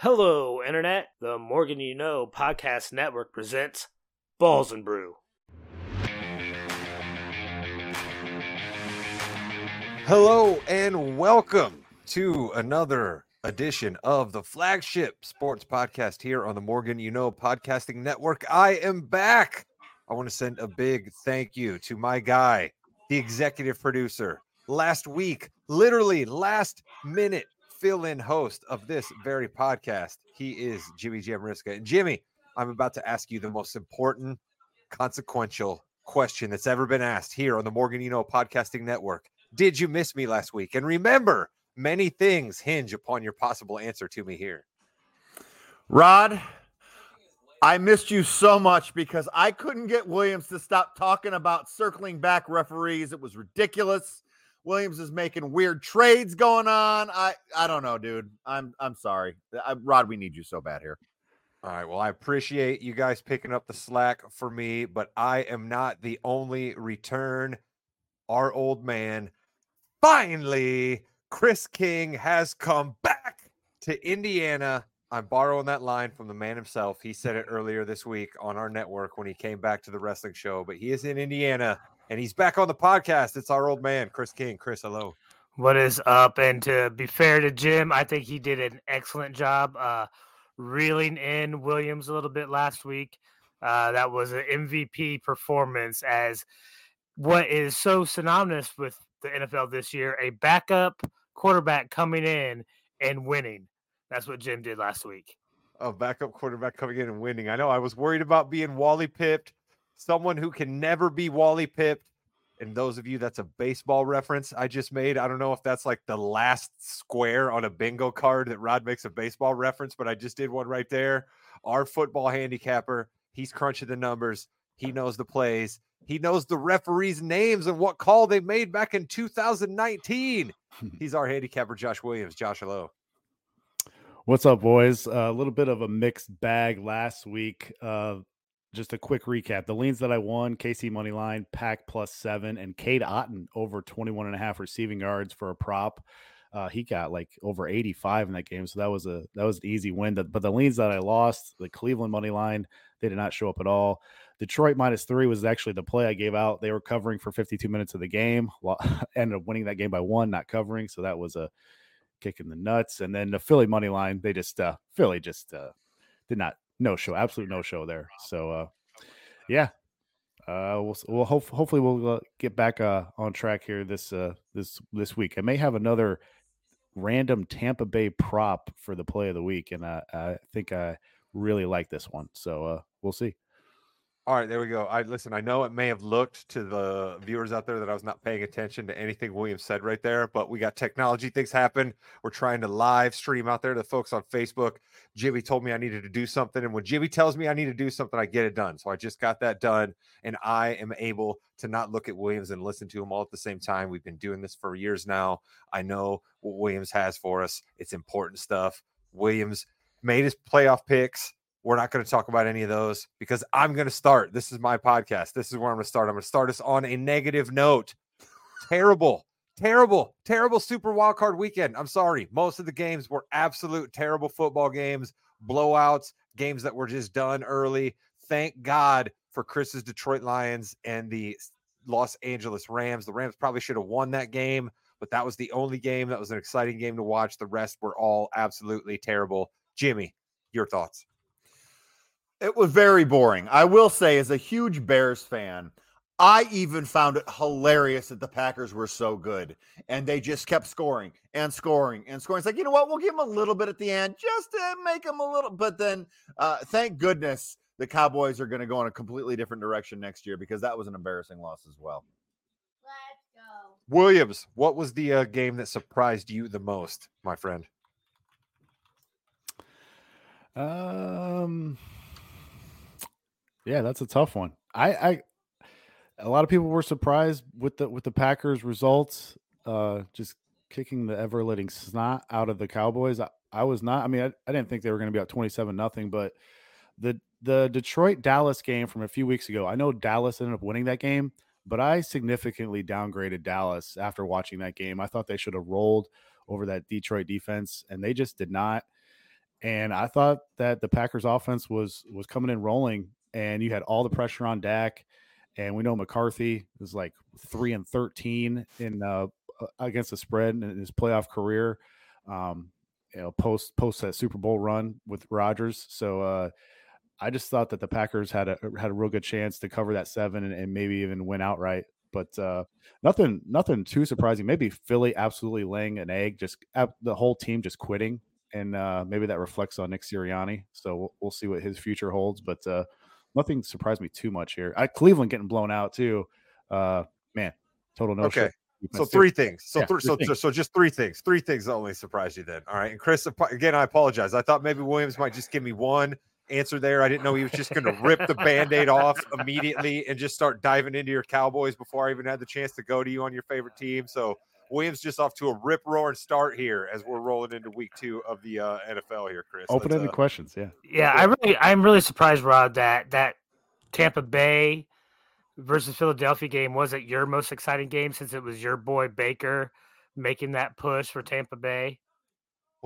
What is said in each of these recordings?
Hello, Internet. The Morgan You Know Podcast Network presents Balls and Brew. Hello and welcome to another edition of the flagship sports podcast here on the Morgan You Know Podcasting Network. I am back. I want to send a big thank you to my guy, the executive producer, last week, literally last minute fill in host of this very podcast. He is Jimmy Jamriska. And Jimmy, I'm about to ask you the most important, consequential question that's ever been asked here on the Morgan Know Podcasting Network. Did you miss me last week? And remember, many things hinge upon your possible answer to me here. Rod, I missed you so much because I couldn't get Williams to stop talking about circling back referees. It was ridiculous. Williams is making weird trades going on. I I don't know, dude. I'm I'm sorry. I, Rod, we need you so bad here. All right. Well, I appreciate you guys picking up the slack for me, but I am not the only return. Our old man, finally, Chris King has come back to Indiana. I'm borrowing that line from the man himself. He said it earlier this week on our network when he came back to the wrestling show, but he is in Indiana and he's back on the podcast. It's our old man, Chris King. Chris, hello. What is up? And to be fair to Jim, I think he did an excellent job uh, reeling in Williams a little bit last week. Uh, that was an MVP performance, as what is so synonymous with the NFL this year a backup quarterback coming in and winning. That's what Jim did last week. A backup quarterback coming in and winning. I know I was worried about being Wally pipped someone who can never be Wally pipped. And those of you, that's a baseball reference I just made. I don't know if that's like the last square on a bingo card that Rod makes a baseball reference, but I just did one right there. Our football handicapper, he's crunching the numbers. He knows the plays. He knows the referees' names and what call they made back in 2019. he's our handicapper, Josh Williams. Josh, hello. What's up, boys? A uh, little bit of a mixed bag last week. Uh, just a quick recap. The leans that I won, KC money line, pack plus seven, and Cade Otton over 21 and a half receiving yards for a prop. Uh, he got like over 85 in that game. So that was a that was an easy win. But the leans that I lost, the Cleveland money line, they did not show up at all. Detroit minus three was actually the play I gave out. They were covering for 52 minutes of the game. Well, ended up winning that game by one, not covering. So that was a kick in the nuts. And then the Philly money line, they just uh Philly just uh did not no show, absolute no show there. So, uh, yeah, uh, we'll, we'll hope, hopefully we'll uh, get back uh, on track here this uh, this this week. I may have another random Tampa Bay prop for the play of the week, and I, I think I really like this one. So uh, we'll see. All right, there we go. I listen. I know it may have looked to the viewers out there that I was not paying attention to anything William said right there, but we got technology things happen. We're trying to live stream out there to folks on Facebook. Jimmy told me I needed to do something, and when Jimmy tells me I need to do something, I get it done. So I just got that done, and I am able to not look at Williams and listen to him all at the same time. We've been doing this for years now. I know what Williams has for us. It's important stuff. Williams made his playoff picks we're not going to talk about any of those because I'm going to start. This is my podcast. This is where I'm going to start. I'm going to start us on a negative note. terrible, terrible, terrible Super Wild Card weekend. I'm sorry. Most of the games were absolute terrible football games, blowouts, games that were just done early. Thank God for Chris's Detroit Lions and the Los Angeles Rams. The Rams probably should have won that game, but that was the only game that was an exciting game to watch. The rest were all absolutely terrible. Jimmy, your thoughts? It was very boring. I will say, as a huge Bears fan, I even found it hilarious that the Packers were so good and they just kept scoring and scoring and scoring. It's like, you know what? We'll give them a little bit at the end just to make them a little. But then, uh, thank goodness the Cowboys are going to go in a completely different direction next year because that was an embarrassing loss as well. Let's go. Williams, what was the uh, game that surprised you the most, my friend? Um, yeah, that's a tough one. I, I a lot of people were surprised with the with the Packers results, uh, just kicking the ever letting snot out of the Cowboys. I, I was not. I mean, I, I didn't think they were going to be out twenty seven nothing, but the the Detroit Dallas game from a few weeks ago. I know Dallas ended up winning that game, but I significantly downgraded Dallas after watching that game. I thought they should have rolled over that Detroit defense, and they just did not. and I thought that the Packers offense was was coming in rolling, and you had all the pressure on Dak, and we know McCarthy is like three and thirteen in uh, against the spread in his playoff career. Um, you know, post post that Super Bowl run with Rodgers. So uh, I just thought that the Packers had a had a real good chance to cover that seven and, and maybe even win outright. But uh, nothing nothing too surprising. Maybe Philly absolutely laying an egg, just the whole team just quitting, and uh, maybe that reflects on Nick Sirianni. So we'll, we'll see what his future holds. But uh, nothing surprised me too much here. I, Cleveland getting blown out too. Uh, man, total no. Okay. So three things. So yeah, three, so, things. so just three things. Three things only surprised you then. All right. And Chris, again, I apologize. I thought maybe Williams might just give me one answer there. I didn't know he was just going to rip the band-aid off immediately and just start diving into your Cowboys before I even had the chance to go to you on your favorite team. So Williams just off to a rip roaring start here as we're rolling into week two of the uh, NFL here, Chris. Open ended uh, questions, yeah. Yeah, I really I'm really surprised, Rod, that that Tampa Bay versus Philadelphia game wasn't your most exciting game since it was your boy Baker making that push for Tampa Bay.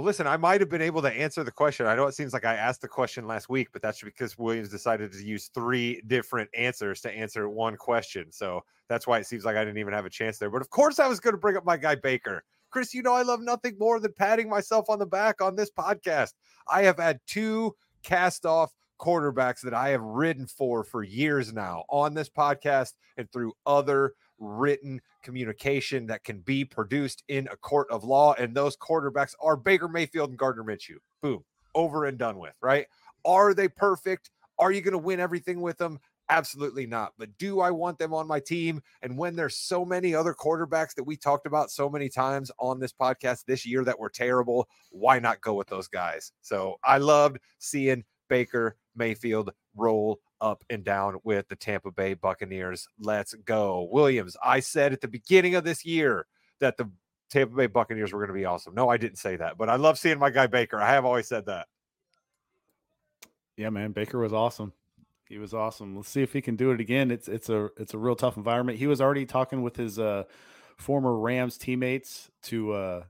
Well, listen, I might have been able to answer the question. I know it seems like I asked the question last week, but that's because Williams decided to use three different answers to answer one question. So that's why it seems like I didn't even have a chance there. But of course, I was going to bring up my guy Baker. Chris, you know, I love nothing more than patting myself on the back on this podcast. I have had two cast off quarterbacks that I have ridden for for years now on this podcast and through other written communication that can be produced in a court of law. And those quarterbacks are Baker Mayfield and Gardner Minshew. Boom, over and done with, right? Are they perfect? Are you going to win everything with them? Absolutely not. But do I want them on my team? And when there's so many other quarterbacks that we talked about so many times on this podcast this year that were terrible, why not go with those guys? So I loved seeing Baker Mayfield roll up and down with the Tampa Bay Buccaneers. Let's go. Williams, I said at the beginning of this year that the Tampa Bay Buccaneers were going to be awesome. No, I didn't say that, but I love seeing my guy Baker. I have always said that. Yeah, man, Baker was awesome. He was awesome. Let's see if he can do it again. It's it's a it's a real tough environment. He was already talking with his uh, former Rams teammates to uh,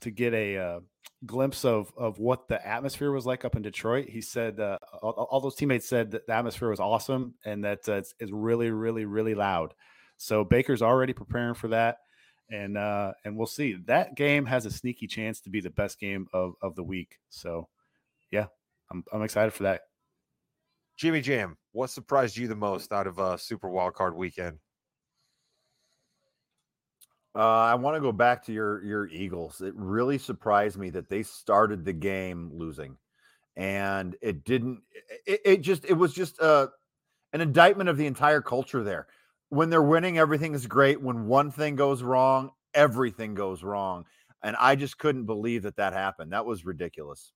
to get a uh, glimpse of of what the atmosphere was like up in Detroit. He said uh, all, all, those teammates said that the atmosphere was awesome and that uh, it's, it's, really, really, really loud. So Baker's already preparing for that, and uh, and we'll see. That game has a sneaky chance to be the best game of of the week. So, yeah, I'm I'm excited for that. Jimmy Jam, what surprised you the most out of uh, Super Wild Card Weekend? Uh, I want to go back to your your Eagles. It really surprised me that they started the game losing, and it didn't. It, it just it was just uh, an indictment of the entire culture there. When they're winning, everything is great. When one thing goes wrong, everything goes wrong, and I just couldn't believe that that happened. That was ridiculous.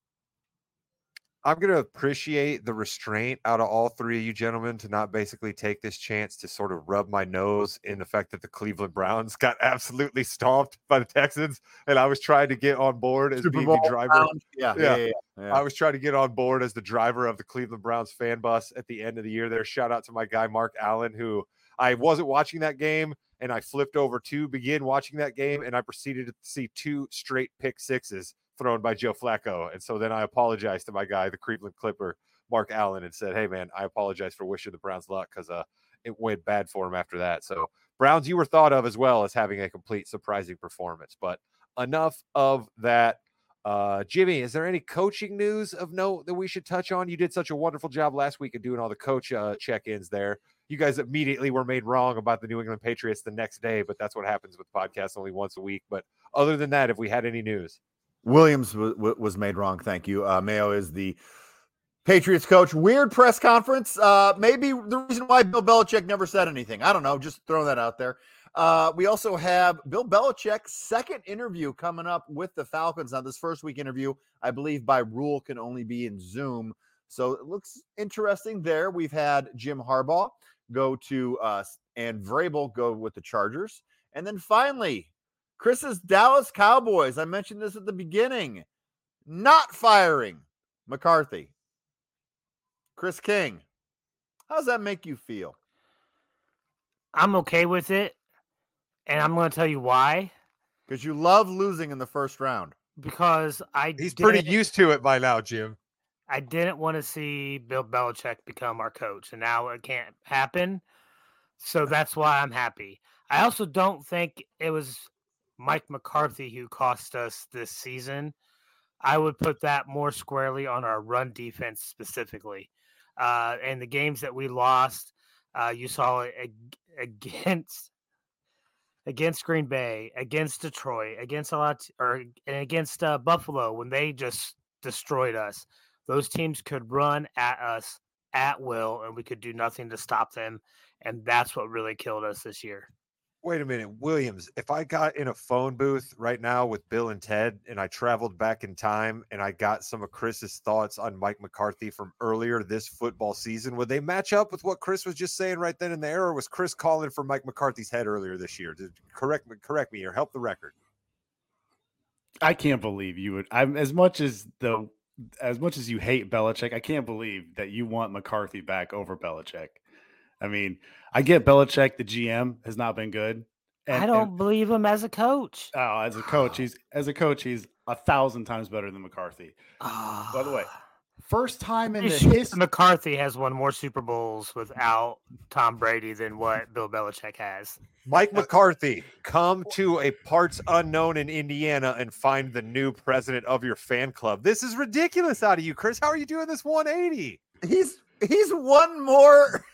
I'm going to appreciate the restraint out of all three of you gentlemen to not basically take this chance to sort of rub my nose in the fact that the Cleveland Browns got absolutely stomped by the Texans. And I was trying to get on board as Super being Bowl the driver. Yeah, yeah. Yeah, yeah, I was trying to get on board as the driver of the Cleveland Browns fan bus at the end of the year there. Shout out to my guy, Mark Allen, who I wasn't watching that game and I flipped over to begin watching that game and I proceeded to see two straight pick sixes thrown by Joe Flacco. And so then I apologized to my guy, the Cleveland Clipper, Mark Allen, and said, Hey, man, I apologize for wishing the Browns luck because uh, it went bad for him after that. So, Browns, you were thought of as well as having a complete surprising performance. But enough of that. Uh, Jimmy, is there any coaching news of note that we should touch on? You did such a wonderful job last week of doing all the coach uh, check ins there. You guys immediately were made wrong about the New England Patriots the next day, but that's what happens with podcasts only once a week. But other than that, have we had any news? Williams w- w- was made wrong. Thank you. Uh, Mayo is the Patriots coach. Weird press conference. Uh, maybe the reason why Bill Belichick never said anything. I don't know. Just throwing that out there. Uh, we also have Bill Belichick's second interview coming up with the Falcons. Now, this first week interview, I believe by rule, can only be in Zoom. So it looks interesting there. We've had Jim Harbaugh go to uh, and Vrabel go with the Chargers. And then finally, Chris's Dallas Cowboys, I mentioned this at the beginning, not firing McCarthy. Chris King, how does that make you feel? I'm okay with it. And I'm going to tell you why. Because you love losing in the first round. because I He's pretty used to it by now, Jim. I didn't want to see Bill Belichick become our coach, and now it can't happen. So that's why I'm happy. I also don't think it was Mike McCarthy who cost us this season. I would put that more squarely on our run defense specifically. Uh, and the games that we lost, uh, you saw it ag- against against Green Bay, against Detroit, against a lot, or against uh, Buffalo when they just destroyed us. Those teams could run at us at will, and we could do nothing to stop them. And that's what really killed us this year. Wait a minute, Williams. If I got in a phone booth right now with Bill and Ted and I traveled back in time and I got some of Chris's thoughts on Mike McCarthy from earlier this football season, would they match up with what Chris was just saying right then and there? Or was Chris calling for Mike McCarthy's head earlier this year? Correct me, correct me or help the record. I can't believe you would. I'm as much as the as much as you hate Belichick. I can't believe that you want McCarthy back over Belichick. I mean, I get Belichick. The GM has not been good. I don't and- believe him as a coach. oh, as a coach, he's as a coach, he's a thousand times better than McCarthy. By the way, ah. first time in the history. McCarthy has won more Super Bowls without Tom Brady than what Bill Belichick has. Mike McCarthy, come to a parts unknown in Indiana and find the new president of your fan club. This is ridiculous out of you, Chris. How are you doing this 180? He's he's won more.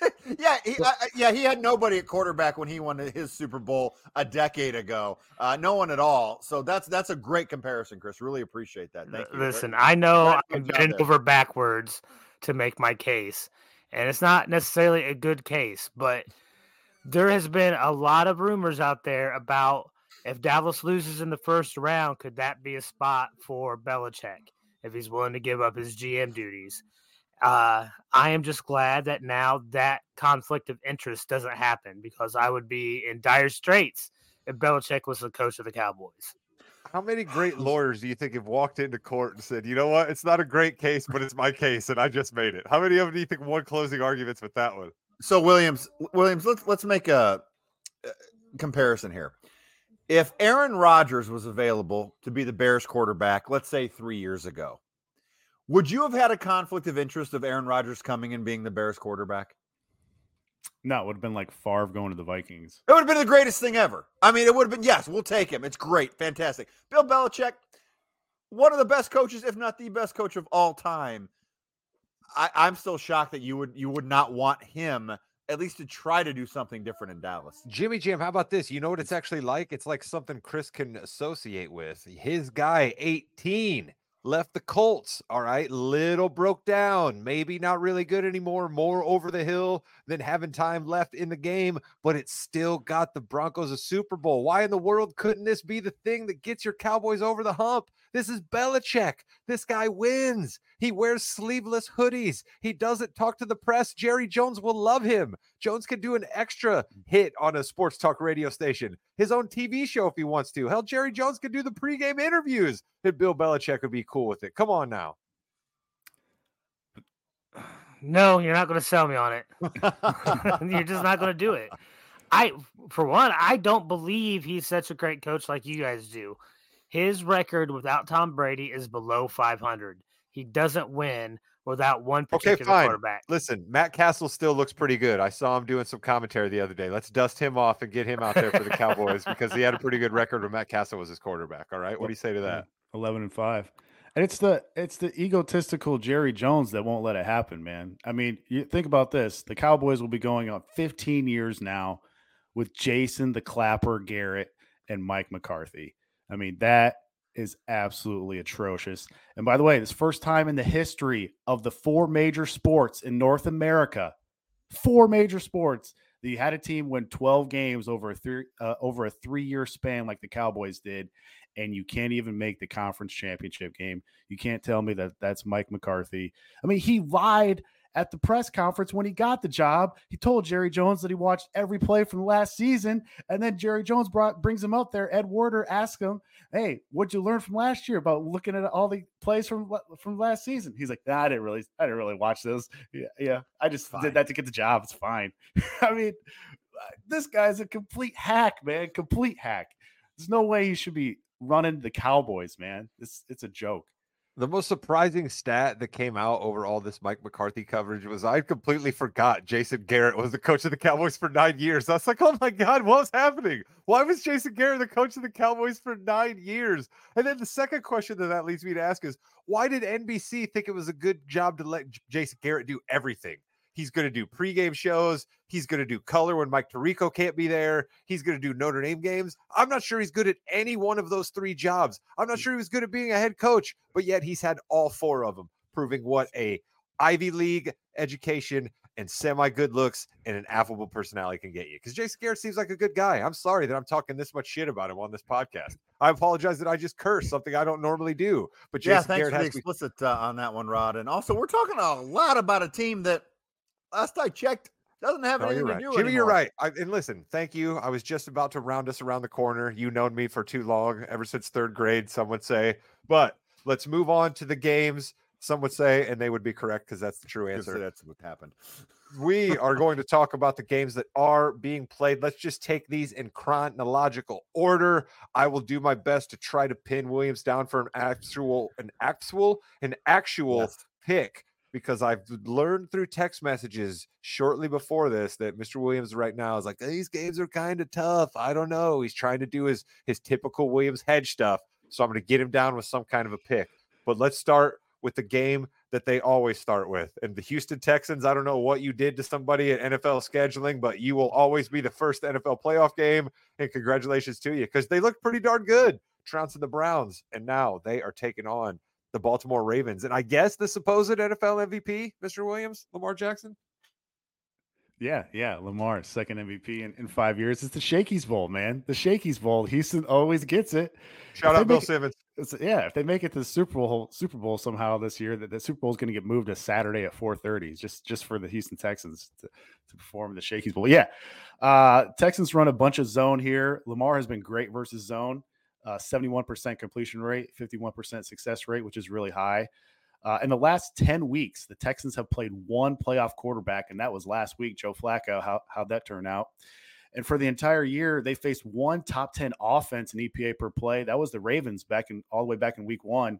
yeah, he, yeah, he had nobody at quarterback when he won his Super Bowl a decade ago. Uh, no one at all. So that's that's a great comparison, Chris. Really appreciate that. Thank you. Listen, I know I'm bending over backwards to make my case, and it's not necessarily a good case, but there has been a lot of rumors out there about if Dallas loses in the first round, could that be a spot for Belichick if he's willing to give up his GM duties? Uh, I am just glad that now that conflict of interest doesn't happen because I would be in dire straits if Belichick was the coach of the Cowboys. How many great lawyers do you think have walked into court and said, you know what, it's not a great case, but it's my case, and I just made it? How many of them do you think won closing arguments with that one? So Williams, Williams, let's let's make a, uh comparison here. If Aaron Rodgers was available to be the Bears quarterback, let's say three years ago, would you have had a conflict of interest of Aaron Rodgers coming and being the Bears quarterback? No, it would have been like Favre going to the Vikings. It would have been the greatest thing ever. I mean, it would have been yes, we'll take him. It's great, fantastic. Bill Belichick, one of the best coaches, if not the best coach of all time. I, I'm still shocked that you would you would not want him at least to try to do something different in Dallas. Jimmy Jam, how about this? You know what it's actually like? It's like something Chris can associate with. His guy, 18, left the Colts. All right. Little broke down. Maybe not really good anymore. More over the hill than having time left in the game, but it still got the Broncos a Super Bowl. Why in the world couldn't this be the thing that gets your Cowboys over the hump? This is Belichick. This guy wins. He wears sleeveless hoodies. He doesn't talk to the press. Jerry Jones will love him. Jones can do an extra mm. hit on a sports talk radio station, his own TV show if he wants to. Hell, Jerry Jones could do the pregame interviews, and Bill Belichick would be cool with it. Come on now. No, you're not going to sell me on it. you're just not going to do it. I, for one, I don't believe he's such a great coach like you guys do. His record without Tom Brady is below 500. He doesn't win without one particular Okay, fine. quarterback. Listen, Matt Cassel still looks pretty good. I saw him doing some commentary the other day. Let's dust him off and get him out there for the Cowboys because he had a pretty good record when Matt Cassel was his quarterback. All right. What do you say to that? 11 and 5 and it's the it's the egotistical jerry jones that won't let it happen man i mean you think about this the cowboys will be going on 15 years now with jason the clapper garrett and mike mccarthy i mean that is absolutely atrocious and by the way this first time in the history of the four major sports in north america four major sports that you had a team win 12 games over a three uh, over a three year span like the cowboys did and you can't even make the conference championship game. You can't tell me that that's Mike McCarthy. I mean, he lied at the press conference when he got the job. He told Jerry Jones that he watched every play from last season, and then Jerry Jones brought brings him up there. Ed Werder asks him, "Hey, what'd you learn from last year about looking at all the plays from from last season?" He's like, nah, "I didn't really, I didn't really watch those. Yeah, yeah, I just Fine. did that to get the job. It's fine." I mean, this guy's a complete hack, man. Complete hack. There's no way he should be running the Cowboys, man. It's it's a joke. The most surprising stat that came out over all this Mike McCarthy coverage was I completely forgot Jason Garrett was the coach of the Cowboys for nine years. I was like, oh my God, what was happening? Why was Jason Garrett the coach of the Cowboys for nine years? And then the second question that that leads me to ask is why did NBC think it was a good job to let Jason Garrett do everything? He's going to do pregame shows. He's going to do color when Mike Tirico can't be there. He's going to do Notre Dame games. I'm not sure he's good at any one of those three jobs. I'm not sure he was good at being a head coach, but yet he's had all four of them, proving what a Ivy League education and semi good looks and an affable personality can get you. Because Jason Garrett seems like a good guy. I'm sorry that I'm talking this much shit about him on this podcast. I apologize that I just cursed something I don't normally do. But Jason yeah, thanks Garrett for the has explicit uh, on that one, Rod. And also, we're talking a lot about a team that last I checked doesn't have No, anything you're to right. do. Jimmy, you're right. I, and listen, thank you. I was just about to round us around the corner. You known me for too long, ever since third grade, some would say. But let's move on to the games. Some would say, and they would be correct because that's the true answer. That's what happened. we are going to talk about the games that are being played. Let's just take these in chronological order. I will do my best to try to pin Williams down for an actual, an actual, an actual Yes. pick because I've learned through text messages shortly before this that Mr. Williams right now is like these games are kind of tough. I don't know. He's trying to do his his typical Williams hedge stuff. So I'm going to get him down with some kind of a pick. But let's start with the game that they always start with. And the Houston Texans, I don't know what you did to somebody at NFL scheduling, but you will always be the first NFL playoff game. And congratulations to you because they look pretty darn good trouncing the Browns. And now they are taking on the Baltimore Ravens. And I guess the supposed NFL MVP, Mr. Williams, Lamar Jackson. Yeah, yeah. Lamar, second MVP in, in five years. It's the Shakey's Bowl, man. The Shakey's Bowl. Houston always gets it. Shout If out Bill it- Simmons. It's, yeah, if they make it to the Super Bowl Super Bowl somehow this year, that the Super Bowl is going to get moved to Saturday at 4:30, just just for the Houston Texans to, to perform in the Shakey's Bowl. Yeah, uh, Texans run a bunch of zone here. Lamar has been great versus zone. Uh, 71% completion rate, 51% success rate, which is really high. Uh, in the last 10 weeks, the Texans have played one playoff quarterback, and that was last week, Joe Flacco. How, how'd that turn out? And for the entire year, they faced one top 10 offense in EPA per play. That was the Ravens back in all the way back in week one.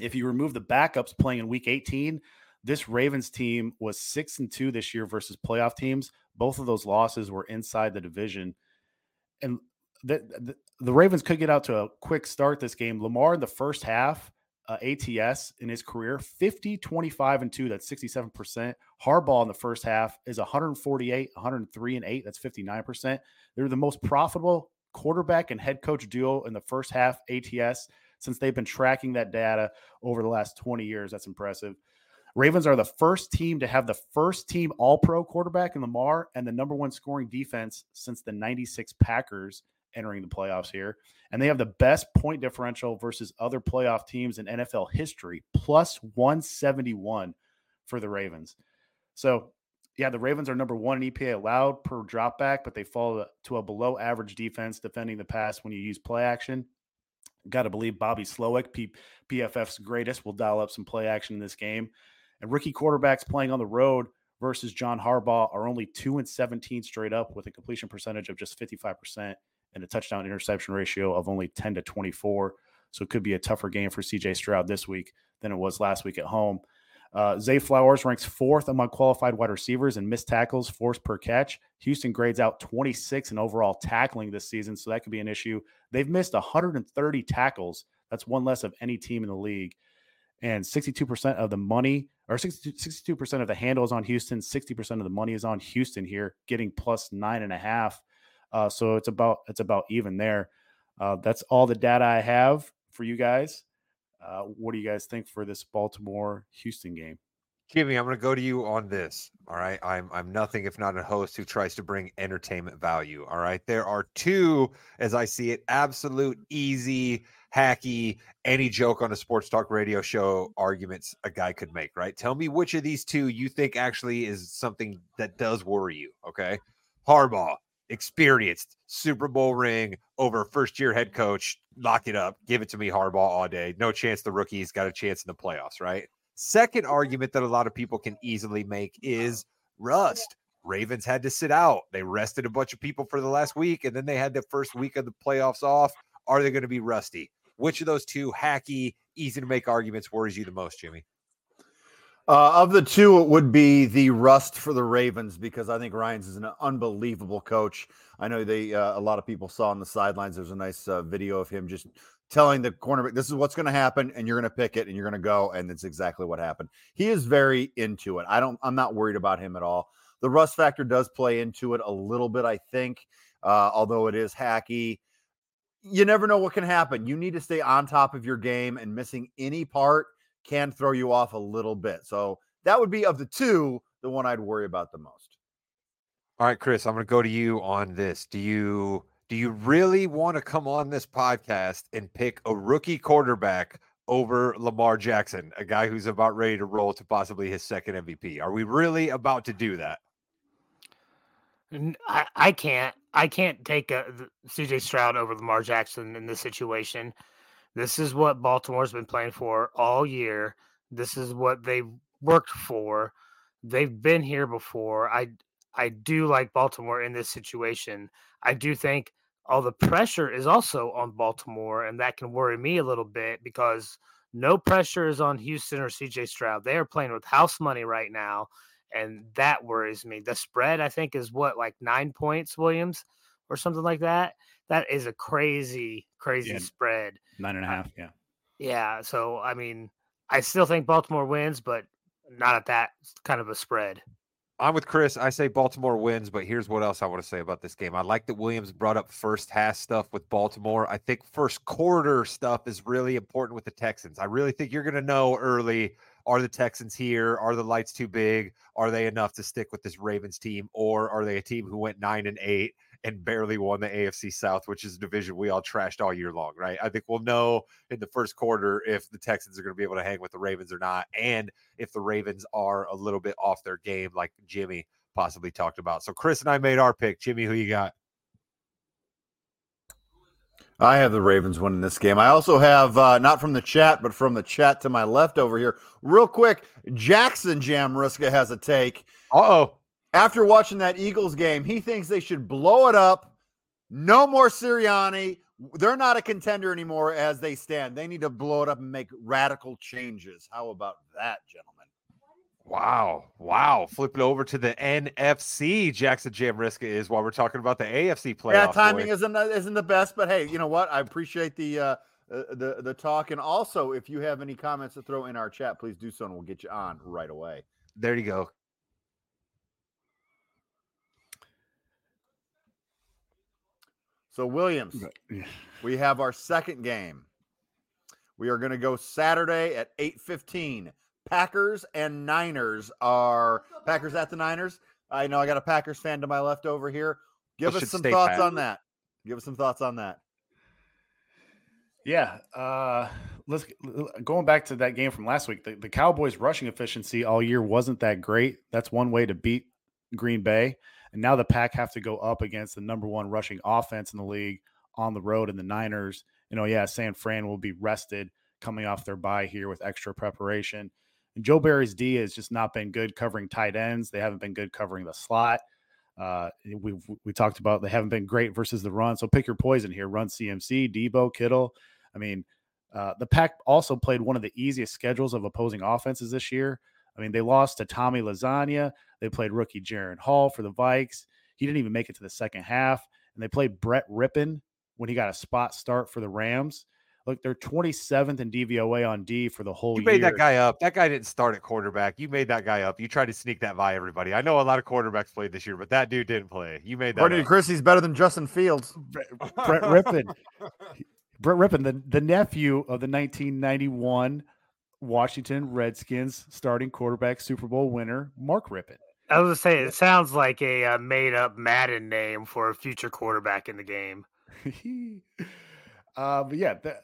If you remove the backups playing in week 18, this Ravens team was six and two this year versus playoff teams. Both of those losses were inside the division. And the, the, Ravens could get out to a quick start this game. Lamar in the first half, uh, ATS in his career 50, 25, and 2. That's 67%. Harbaugh in the first half is 148, 103, and 8. That's 59%. They're the most profitable quarterback and head coach duo in the first half ATS since they've been tracking that data over the last 20 years. That's impressive. Ravens are the first team to have the first team all pro quarterback in Lamar and the number one scoring defense since the 96 Packers entering the playoffs here. And they have the best point differential versus other playoff teams in NFL history, plus 171 for the Ravens. So, yeah, the Ravens are number one in EPA allowed per dropback, but they fall to a below average defense defending the pass when you use play action. Got to believe Bobby Slowik, P- PFF's greatest, will dial up some play action in this game. And rookie quarterbacks playing on the road versus John Harbaugh are only 2 and 17 straight up with a completion percentage of just 55% and a touchdown interception ratio of only 10 to 24. So it could be a tougher game for CJ Stroud this week than it was last week at home. Uh, Zay Flowers ranks fourth among qualified wide receivers and missed tackles forced per catch. Houston grades out 26 in overall tackling this season, so that could be an issue. They've missed 130 tackles. That's one less of any team in the league. And 62% of the money, or 62, percent of the handles on Houston, 60% of the money is on Houston here, getting plus nine and a half. Uh, so it's about it's about even there. Uh, that's all the data I have for you guys. Uh, what do you guys think for this Baltimore Houston game? Jimmy, I'm going to go to you on this. All right. I'm I'm nothing if not a host who tries to bring entertainment value. All right. There are two, as I see it, absolute easy, hacky, any joke on a sports talk radio show arguments a guy could make, right? Tell me which of these two you think actually is something that does worry you. Okay. Harbaugh, experienced Super Bowl ring over first year head coach. Lock it up. Give it to me, Harbaugh, all day. No chance the rookie's got a chance in the playoffs, right? Second argument that a lot of people can easily make is rust. Ravens had to sit out. They rested a bunch of people for the last week, and then they had the first week of the playoffs off. Are they going to be rusty? Which of those two hacky, easy to make arguments worries you the most, Jimmy? Uh, of the two, it would be the rust for the Ravens because I think Ryans is an unbelievable coach. I know they uh, a lot of people saw on the sidelines. There's a nice uh, video of him just telling the cornerback, "This is what's going to happen, and you're going to pick it, and you're going to go," and it's exactly what happened. He is very into it. I don't. I'm not worried about him at all. The rust factor does play into it a little bit, I think, uh, although it is hacky. You never know what can happen. You need to stay on top of your game, and missing any part can throw you off a little bit. So that would be of the two, the one I'd worry about the most. All right, Chris, I'm going to go to you on this. Do you do you really want to come on this podcast and pick a rookie quarterback over Lamar Jackson, a guy who's about ready to roll to possibly his second MVP? Are we really about to do that? I, I can't. I can't take a, CJ Stroud over Lamar Jackson in this situation. This is what Baltimore's been playing for all year. This is what they've worked for. They've been here before. I I do like Baltimore in this situation. I do think all the pressure is also on Baltimore, and that can worry me a little bit because no pressure is on Houston or CJ Stroud. They are playing with house money right now, and that worries me. The spread, I think, is what like nine points, Williams, or something like that. That is a crazy, crazy yeah. spread. Nine and a half. Yeah. Yeah. So, I mean, I still think Baltimore wins, but not at that kind of a spread. I'm with Chris. I say Baltimore wins, but here's what else I want to say about this game. I like that Williams brought up first half stuff with Baltimore. I think first quarter stuff is really important with the Texans. I really think you're going to know early are the Texans here? Are the lights too big? Are they enough to stick with this Ravens team? Or are they a team who went nine and eight and barely won the AFC South, which is a division we all trashed all year long, right? I think we'll know in the first quarter if the Texans are going to be able to hang with the Ravens or not, and if the Ravens are a little bit off their game, like Jimmy possibly talked about. So Chris and I made our pick. Jimmy, who you got? I have the Ravens winning this game. I also have uh, not from the chat, but from the chat to my left over here. Real quick, Jackson Jamriska has a take. Uh oh. After watching that Eagles game, he thinks they should blow it up. No more Sirianni. They're not a contender anymore as they stand. They need to blow it up and make radical changes. How about that, gentlemen? Wow. Wow. Flipping over to the NFC, Jackson Jamriska is while we're talking about the AFC playoff. Yeah, timing isn't isn't the best, but hey, you know what? I appreciate the uh, uh, the the talk. And also, if you have any comments to throw in our chat, please do so and we'll get you on right away. There you go. So Williams, we have our second game. We are going to go Saturday at 8:15 Packers and Niners are Packers at the Niners. I know I got a Packers fan to my left over here. Give us some thoughts on that. Give us some thoughts on that. Yeah, uh, let's going back to that game from last week. The, the Cowboys' rushing efficiency all year wasn't that great. That's one way to beat Green Bay, and now the Pack have to go up against the number one rushing offense in the league on the road in the Niners. You know, yeah, San Fran will be rested coming off their bye here with extra preparation. And Joe Barry's D has just not been good covering tight ends. They haven't been good covering the slot. Uh, we we talked about they haven't been great versus the run. So pick your poison here. Run CMC, Deebo, Kittle. I mean, uh, the Pack also played one of the easiest schedules of opposing offenses this year. I mean, they lost to Tommy Lasagna. They played rookie Jaren Hall for the Vikes. He didn't even make it to the second half. And they played Brett Rypien when he got a spot start for the Rams. Look, they're 27th in DVOA on D for the whole year. you made year. that guy up. That guy didn't start at quarterback. You made that guy up. You tried to sneak that by everybody. I know a lot of quarterbacks played this year, but that dude didn't play. You made that. According to Chris, he's better than Justin Fields. Brett Rypien. Brett Rypien, the, the nephew of the 1991 Washington Redskins starting quarterback Super Bowl winner, Mark Rypien. I was gonna say it sounds like a uh, made up Madden name for a future quarterback in the game. uh, but yeah, that,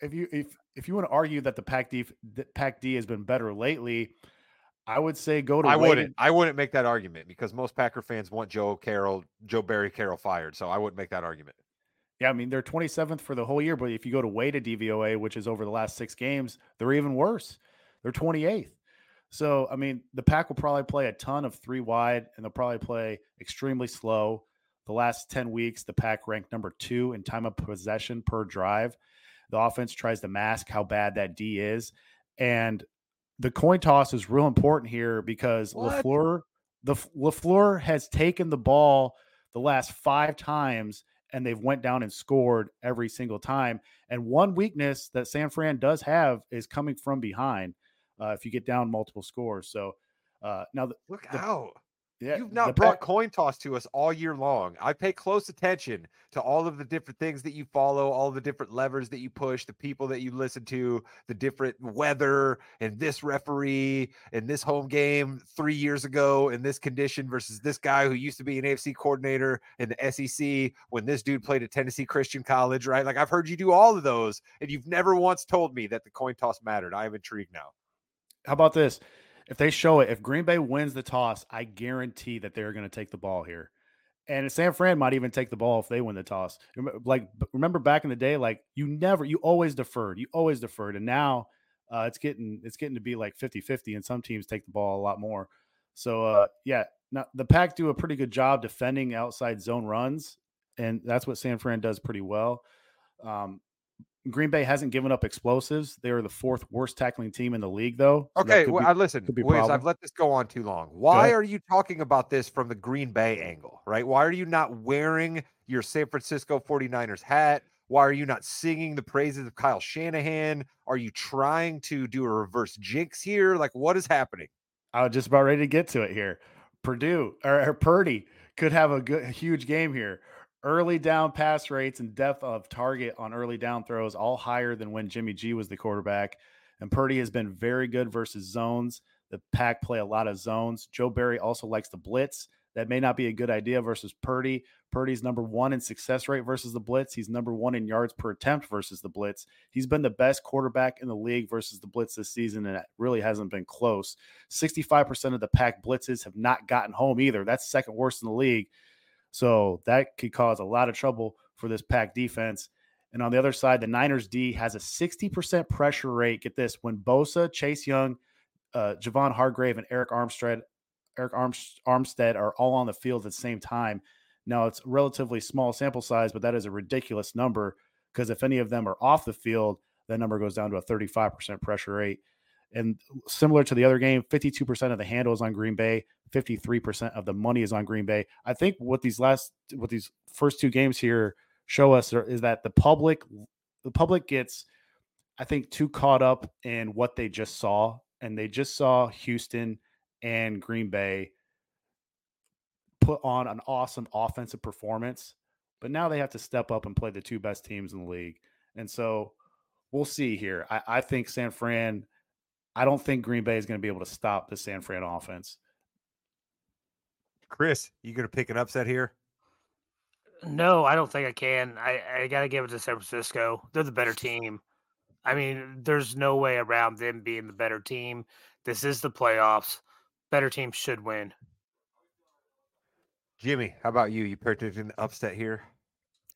if you if if you want to argue that the Pack D Pack D has been better lately, I would say go to. I wouldn't. I wouldn't make that argument because most Packer fans want Joe Carroll, Joe Barry Carroll fired. So I wouldn't make that argument. Yeah, I mean they're 27th for the whole year, but if you go to weighted DVOA, which is over the last six games, they're even worse. They're 28th. So I mean the Pack will probably play a ton of three wide, and they'll probably play extremely slow. The last 10 weeks, the pack ranked number two in time of possession per drive. The offense tries to mask how bad that D is. And the coin toss is real important here because What? LaFleur, the LaFleur has taken the ball the last five times and they've went down and scored every single time. And one weakness that San Fran does have is coming from behind uh, if you get down multiple scores. So uh, now, the, Look the- out. Yeah, You've not brought coin toss to us all year long. I pay close attention to all of the different things that you follow, all the different levers that you push, the people that you listen to, the different weather and this referee and this home game three years ago in this condition versus this guy who used to be an AFC coordinator in the SEC when this dude played at Tennessee Christian College, right? Like I've heard you do all of those, and you've never once told me that the coin toss mattered. I am intrigued now. How about this? If they show it, if Green Bay wins the toss, I guarantee that they're going to take the ball here. And San Fran might even take the ball if they win the toss. Like remember back in the day, like you never, you always deferred, you always deferred, and now uh, it's getting it's getting to be like 50-50, and some teams take the ball a lot more. So uh, yeah, now the Pack do a pretty good job defending outside zone runs, and that's what San Fran does pretty well. Um, Green Bay hasn't given up explosives. They are the fourth worst tackling team in the league, though. Okay, well, be- I listen. I've let this go on too long. Why are you talking about this from the Green Bay angle, right? Why are you not wearing your San Francisco 49ers hat? Why are you not singing the praises of Kyle Shanahan? Are you trying to do a reverse jinx here? Like, what is happening? I was just about ready to get to it here. Purdue or, or Purdy could have a good, a huge game here. Early down pass rates and depth of target on early down throws all higher than when Jimmy G was the quarterback. And Purdy has been very good versus zones. The pack play a lot of zones. Joe Barry also likes the blitz. That may not be a good idea versus Purdy. Purdy's number one in success rate versus the blitz. He's number one in yards per attempt versus the blitz. He's been the best quarterback in the league versus the blitz this season, and it really hasn't been close. 65% of the pack blitzes have not gotten home either. That's second worst in the league. So that could cause a lot of trouble for this pack defense. And on the other side, the Niners D has a 60% pressure rate. Get this when Bosa, Chase Young, uh, Javon Hargrave, and Arik Armstead, Arik Armstead are all on the field at the same time. Now it's relatively small sample size, but that is a ridiculous number because if any of them are off the field, that number goes down to a 35% pressure rate. And similar to the other game, 52% of the handle is on Green Bay, 53% of the money is on Green Bay. I think what these last what these first two games here show us is that the public the public gets I think too caught up in what they just saw and they just saw Houston and Green Bay put on an awesome offensive performance, but now they have to step up and play the two best teams in the league. And so we'll see here. I, I think San Fran, I don't think Green Bay is going to be able to stop the San Fran offense. Chris, you going to pick an upset here? No, I don't think I can. I, I got to give it to San Francisco. They're the better team. I mean, there's no way around them being the better team. This is the playoffs. Better team should win. Jimmy, how about you? You predicted an upset here?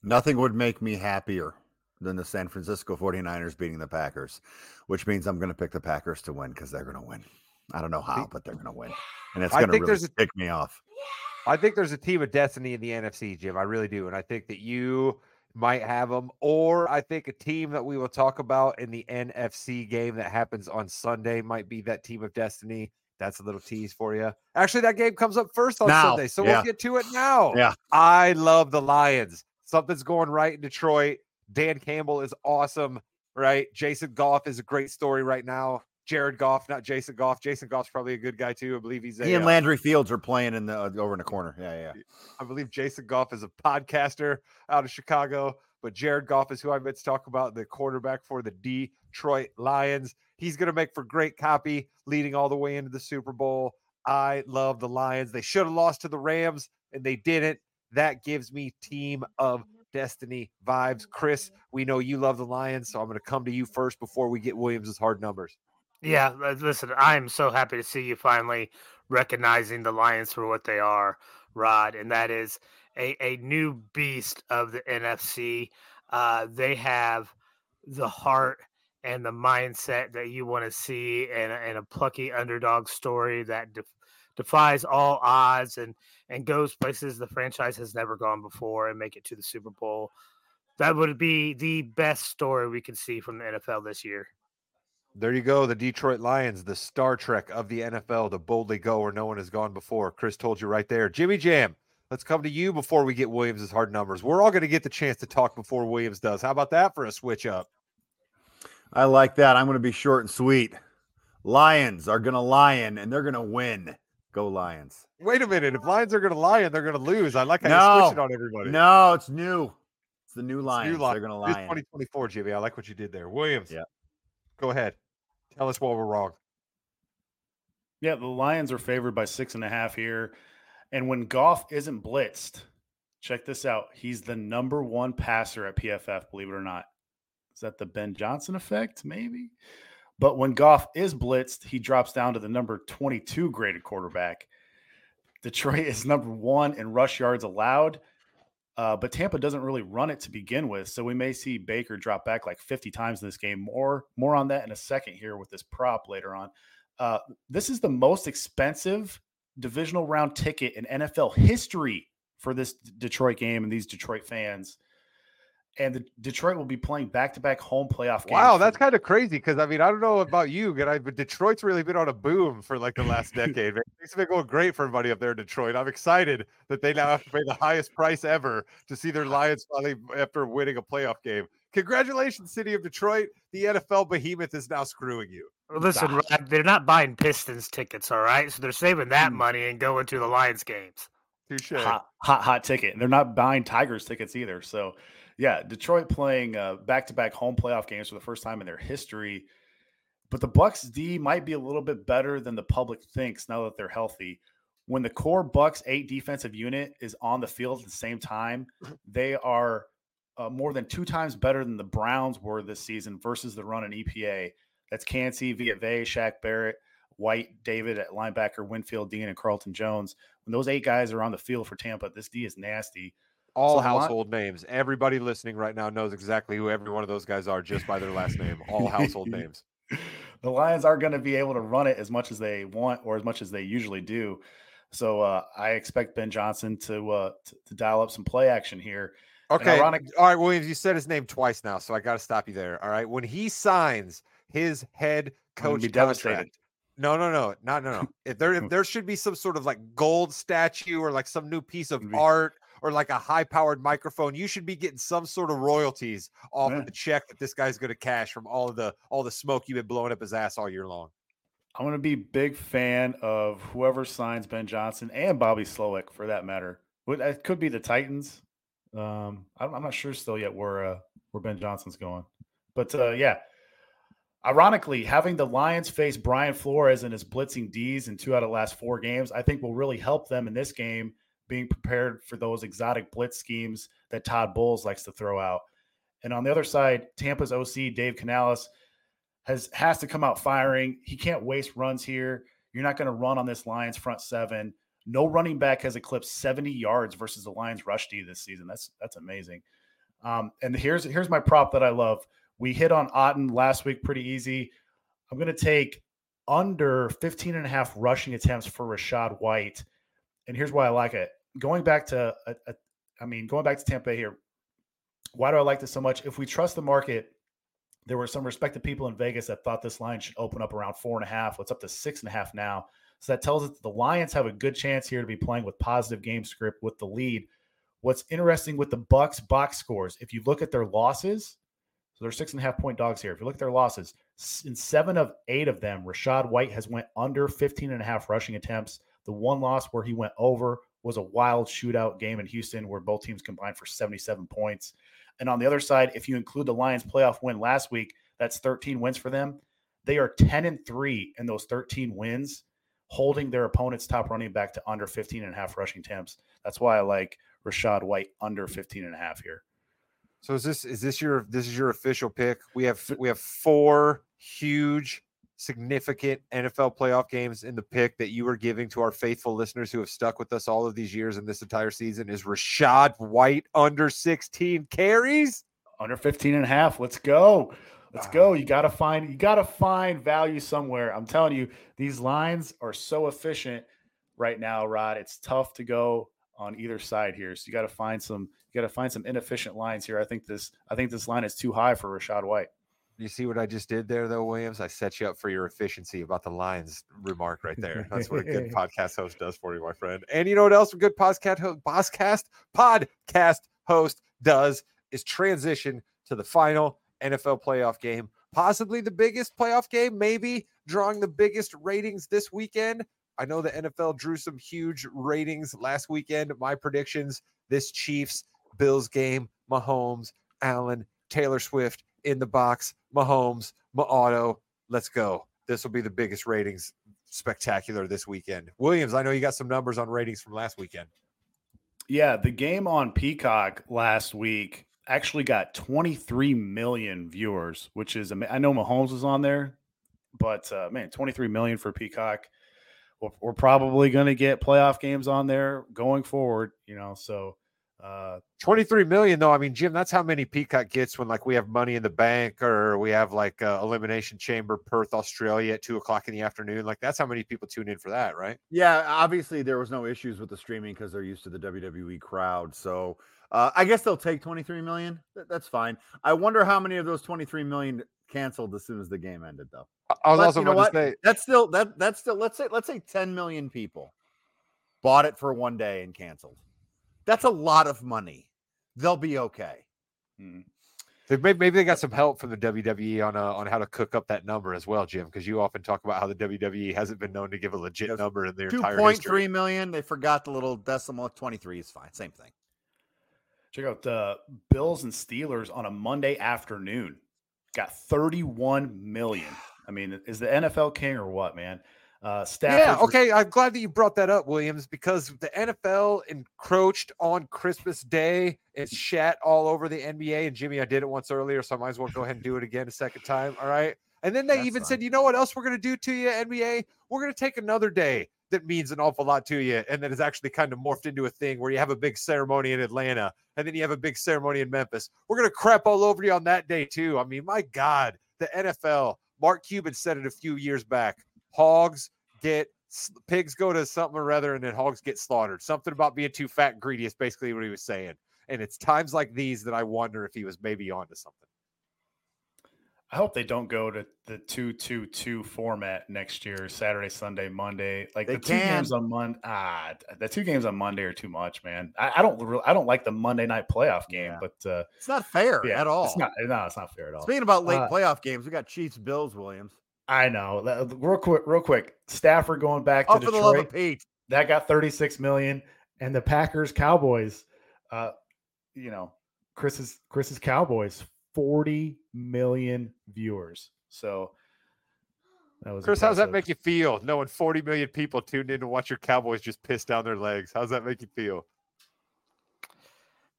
Nothing would make me happier than the San Francisco 49ers beating the Packers, which means I'm going to pick the Packers to win because they're going to win. I don't know how, but they're going to win. And it's going to really tick me off. I think there's a team of destiny in the NFC, Jim. I really do. And I think that you might have them, or I think a team that we will talk about in the NFC game that happens on Sunday might be that team of destiny. That's a little tease for you. Actually, that game comes up first on Now, Sunday, so yeah. we'll get to it now. Yeah. I love the Lions. Something's going right in Detroit. Dan Campbell is awesome, right? Jason Goff is a great story right now. Jared Goff, not Jason Goff. Jason Goff's probably a good guy too. I believe he's a He and uh, Landry Fields are playing in the uh, over in the corner. Yeah, yeah. I believe Jason Goff is a podcaster out of Chicago, but Jared Goff is who I meant to talk about, the quarterback for the Detroit Lions. He's going to make for great copy leading all the way into the Super Bowl. I love the Lions. They should have lost to the Rams and they didn't. That gives me team of destiny vibes. Chris, we know you love the Lions, so I'm going to come to you first before we get Williams' hard numbers. Yeah, listen, I am so happy to see you finally recognizing the Lions for what they are, Rod, and that is a, a new beast of the NFC. Uh, they have the heart and the mindset that you want to see and, and a plucky underdog story that def- defies all odds and and goes places the franchise has never gone before and make it to the Super Bowl. That would be the best story we could see from the NFL this year. There you go. The Detroit Lions, the Star Trek of the NFL, to boldly go where no one has gone before. Chris told you right there. Jimmy Jam, let's come to you before we get Williams' hard numbers. We're all going to get the chance to talk before Williams does. How about that for a switch up? I like that. I'm going to be short and sweet. Lions are going to lion and they're going to win. Go Lions. Wait a minute. If Lions are going to lion, they're going to lose. I like how No. you switch it on everybody. No, it's new. It's the new It's Lions. new Lions. They're going to New lion. 2024, Jimmy. I like what you did there. Williams. Yeah. Go ahead. Tell us what we're wrong. Yeah, the Lions are favored by six and a half here. And when Goff isn't blitzed, check this out. He's the number one passer at PFF, believe it or not. Is that the Ben Johnson effect? Maybe. But when Goff is blitzed, he drops down to the number 22 graded quarterback. Detroit is number one in rush yards allowed. Uh, but Tampa doesn't really run it to begin with, so we may see Baker drop back like 50 times in this game. More, more on that in a second here with this prop later on. Uh, this is the most expensive divisional round ticket in NFL history for this Detroit game and these Detroit fans. And the Detroit will be playing back-to-back home playoff games. Wow, that's kind of crazy because I mean, I don't know about you, but, I, but Detroit's really been on a boom for like the last decade. Man. Things have been going great for everybody up there in Detroit. I'm excited that they now have to pay the highest price ever to see their Lions finally after winning a playoff game. Congratulations, City of Detroit. The NFL behemoth is now screwing you. Well, Listen. Rod, they're not buying Pistons tickets, all right? So they're saving that Hmm. money and going to the Lions games. Touche. hot, hot, hot ticket. And they're not buying Tigers tickets either. So, yeah, Detroit playing uh, back-to-back home playoff games for the first time in their history. But the Bucks D might be a little bit better than the public thinks now that they're healthy. When the core Bucks eight defensive unit is on the field at the same time, they are uh, more than two times better than the Browns were this season versus the run in EPA. That's Kancey, Vea, Shaq Barrett, White, David at linebacker, Winfield, Dean, and Carlton Jones. When those eight guys are on the field for Tampa, this D is nasty. All So household names. Everybody listening right now knows exactly who every one of those guys are just by their last name. All household names. the Lions are going to be able to run it as much as they want or as much as they usually do. So uh, I expect Ben Johnson to, uh, to to dial up some play action here. Okay. ironic- All right, Williams, you said his name twice now, so I got to stop you there. All right. When he signs his head coach be contract, no, no, no, not no, no. If there, if there should be some sort of like gold statue or like some new piece of art or like a high-powered microphone, you should be getting some sort of royalties off Yeah. of the check that this guy's going to cash from all of the all the smoke you've been blowing up his ass all year long. I'm going to be big fan of whoever signs Ben Johnson and Bobby Slowik for that matter. It could be the Titans. Um, I'm, I'm not sure still yet where uh, where Ben Johnson's going, but uh, yeah. Ironically, having the Lions face Brian Flores and his blitzing D's in two out of the last four games, I think will really help them in this game, being prepared for those exotic blitz schemes that Todd Bowles likes to throw out. And on the other side, Tampa's OC Dave Canales has has to come out firing. He can't waste runs here. You're not going to run on this Lions front seven. No running back has eclipsed 70 yards versus the Lions rush D this season. That's that's amazing. Um, and here's here's my prop that I love. We hit on Otton last week pretty easy. I'm going to take under 15 and a half rushing attempts for Rachaad White. And here's why I like it. Going back to, a, a, I mean, going back to Tampa Bay here. Why do I like this so much? If we trust the market, there were some respected people in Vegas that thought this line should open up around four and a half. What's up to six and a half now. So that tells us that the Lions have a good chance here to be playing with positive game script with the lead. What's interesting with the Bucks box scores, if you look at their losses, so they're six and a half point dogs here. If you look at their losses, in seven of eight of them, Rachaad White has went under 15 and a half rushing attempts. The one loss where he went over was a wild shootout game in Houston where both teams combined for 77 points. And on the other side, if you include the Lions playoff win last week, that's 13 wins for them. They are 10 and 3 in those 13 wins, holding their opponent's top running back to under 15 and a half rushing attempts. That's why I like Rachaad White under 15 and a half here. So is this is this your this is your official pick? We have we have four huge significant NFL playoff games in the pick that you are giving to our faithful listeners who have stuck with us all of these years and this entire season is Rachaad White under 16 carries. Under 15 and a half. Let's go. Let's Ah. go. You got to find you got to find value somewhere. I'm telling you, these lines are so efficient. right now, Rod. It's tough to go on either side here. So you got to find some you got to find some inefficient lines here. I think this I think this line is too high for Rachaad White. You see what I just did there, though, Williams? I set you up for your efficiency about the Lions remark right there. That's what a good podcast host does for you, my friend. And you know what else a good podcast host, podcast podcast host does is transition to the final NFL playoff game, possibly the biggest playoff game, maybe drawing the biggest ratings this weekend. I know the NFL drew some huge ratings last weekend. My predictions this Chiefs Bills game, Mahomes, Allen, Taylor Swift in the box, Mahomes, my auto. Let's go. This will be the biggest ratings spectacular this weekend. Williams, I know you got some numbers on ratings from last weekend. Yeah, the game on Peacock last week actually got 23 million viewers, which is I know Mahomes was on there, but uh, man, 23 million for Peacock. We're, we're probably going to get playoff games on there going forward, you know. So uh, 23 million though. I mean, Jim, that's how many Peacock gets when like we have money in the bank or we have like uh, elimination chamber Perth, Australia at two o'clock in the afternoon. Like that's how many people tune in for that, right? Yeah, obviously there was no issues with the streaming because they're used to the WWE crowd. So uh, I guess they'll take 23 million. That's fine. I wonder how many of those 23 million canceled as soon as the game ended, though. I was but, also you know what? Say, that's still that that's still let's say let's say 10 million people bought it for one day and canceled. That's a lot of money. They'll be okay. Hmm. Maybe, maybe they got some help from the WWE on uh, on how to cook up that number as well, Jim. Because you often talk about how the WWE hasn't been known to give a legit number in their entire two point three million. They forgot the little decimal. Twenty three is fine. Same thing. Check out the Bills and Steelers on a Monday afternoon. Got thirty one million. I mean, is the NFL king or what, man? Uh, yeah, okay. I'm glad that you brought that up, Williams, because the NFL encroached on Christmas Day. It's shat all over the NBA. And Jimmy, I did it once earlier, so I might as well go ahead and do it again a second time. All right. And then they That's even fine. said, you know what else we're going to do to you, NBA? We're going to take another day that means an awful lot to you and that is actually kind of morphed into a thing where you have a big ceremony in Atlanta and then you have a big ceremony in Memphis. We're going to crap all over you on that day, too. I mean, my God, the NFL, Mark Cuban said it a few years back hogs get pigs go to something or other and then hogs get slaughtered. Something about being too fat and greedy is basically what he was saying. And it's times like these that I wonder if he was maybe onto something. I hope they don't go to the two two two format next year, Saturday, Sunday, Monday. Like they the two can. games on Monday. Ah, the two games on Monday are too much, man. I, I don't really, I don't like the Monday night playoff game, yeah. but uh, it's not fair yeah, at all. It's not, no, it's not fair at all. Speaking about late uh, playoff games, we got Chiefs Bills Williams. I know. Real quick, real quick. Stafford going back to oh, Detroit. Pete. That got 36 million. And the Packers Cowboys, uh, you know, Chris's Chris's Cowboys, 40 million viewers. So that was Chris, impressive. how's that make you feel? Knowing 40 million people tuned in to watch your Cowboys just piss down their legs. How's that make you feel?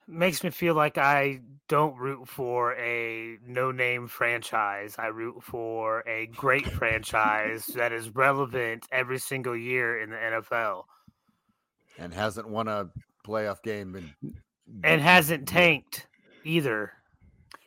Makes me feel like I don't root for a no name franchise. I root for a great franchise that is relevant every single year in the NFL. And hasn't won a playoff game in, and hasn't tanked either.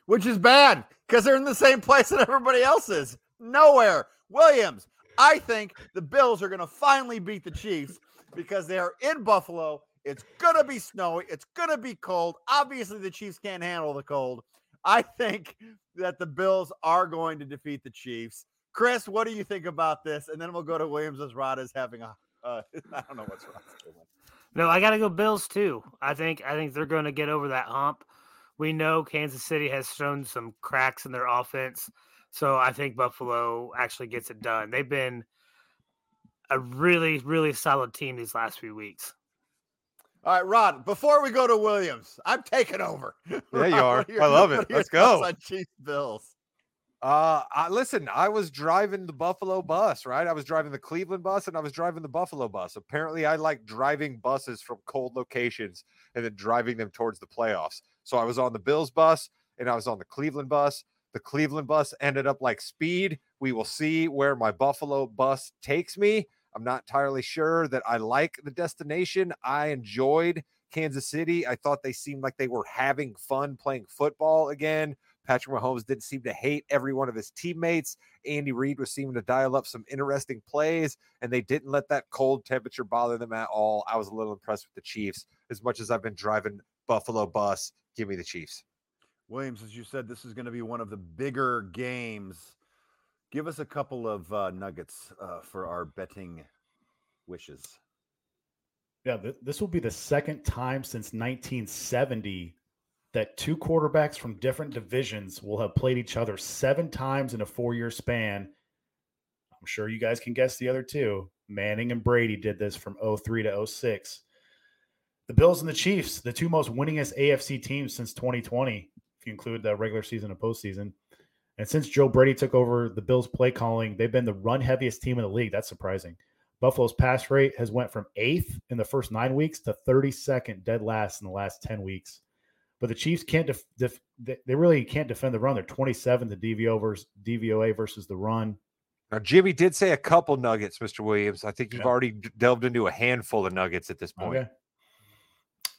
Which is bad because they're in the same place that everybody else is. Nowhere. Williams, I think the Bills are going to finally beat the Chiefs because they are in Buffalo it's gonna be snowy. It's gonna be cold. Obviously, the Chiefs can't handle the cold. I think that the Bills are going to defeat the Chiefs. Chris, what do you think about this? And then we'll go to Williams as Rod is having a. Uh, I don't know what's wrong. No, I got to go Bills too. I think I think they're going to get over that hump. We know Kansas City has shown some cracks in their offense, so I think Buffalo actually gets it done. They've been a really, really solid team these last few weeks. All right, Rod. Before we go to Williams, I'm taking over. There Rod, you are. I love it. Let's go. On Chiefs Bills. Uh, I, listen. I was driving the Buffalo bus, right? I was driving the Cleveland bus, and I was driving the Buffalo bus. Apparently, I like driving buses from cold locations and then driving them towards the playoffs. So I was on the Bills bus, and I was on the Cleveland bus. The Cleveland bus ended up like speed. We will see where my Buffalo bus takes me. I'm not entirely sure that I like the destination. I enjoyed Kansas City. I thought they seemed like they were having fun playing football again. Patrick Mahomes didn't seem to hate every one of his teammates. Andy Reid was seeming to dial up some interesting plays, and they didn't let that cold temperature bother them at all. I was a little impressed with the Chiefs. As much as I've been driving Buffalo bus, give me the Chiefs. Williams, as you said, this is going to be one of the bigger games. Give us a couple of uh, nuggets uh, for our betting wishes. Yeah, th- this will be the second time since 1970 that two quarterbacks from different divisions will have played each other seven times in a four year span. I'm sure you guys can guess the other two. Manning and Brady did this from 03 to 06. The Bills and the Chiefs, the two most winningest AFC teams since 2020, if you include the regular season and postseason. And since Joe Brady took over the Bills play calling, they've been the run heaviest team in the league. That's surprising. Buffalo's pass rate has went from eighth in the first nine weeks to 32nd, dead last in the last 10 weeks. But the Chiefs can't def, def, they really can't defend the run. They're 27th to DVO versus DVOA versus the run. Now, Jimmy did say a couple nuggets, Mr. Williams. I think you've Yeah. already delved into a handful of nuggets at this point. Okay.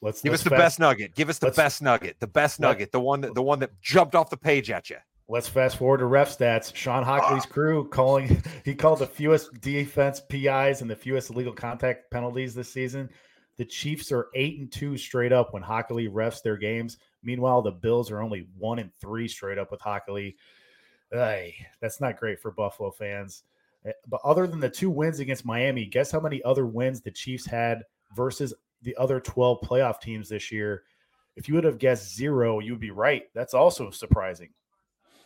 Let's Give let's us the fast- best nugget. Give us the let's- best nugget. The best nugget. The one that the one that jumped off the page at you. Let's fast forward to ref stats. Shawn Hochuli's crew calling he called the fewest defense PIs and the fewest illegal contact penalties this season. The Chiefs are eight and two straight up when Hochuli refs their games. Meanwhile, the Bills are only one and three straight up with Hochuli. Ay, that's not great for Buffalo fans. Eh, But other than the two wins against Miami, guess how many other wins the Chiefs had versus the other 12 playoff teams this year? If you would have guessed zero, you would be right. That's also surprising.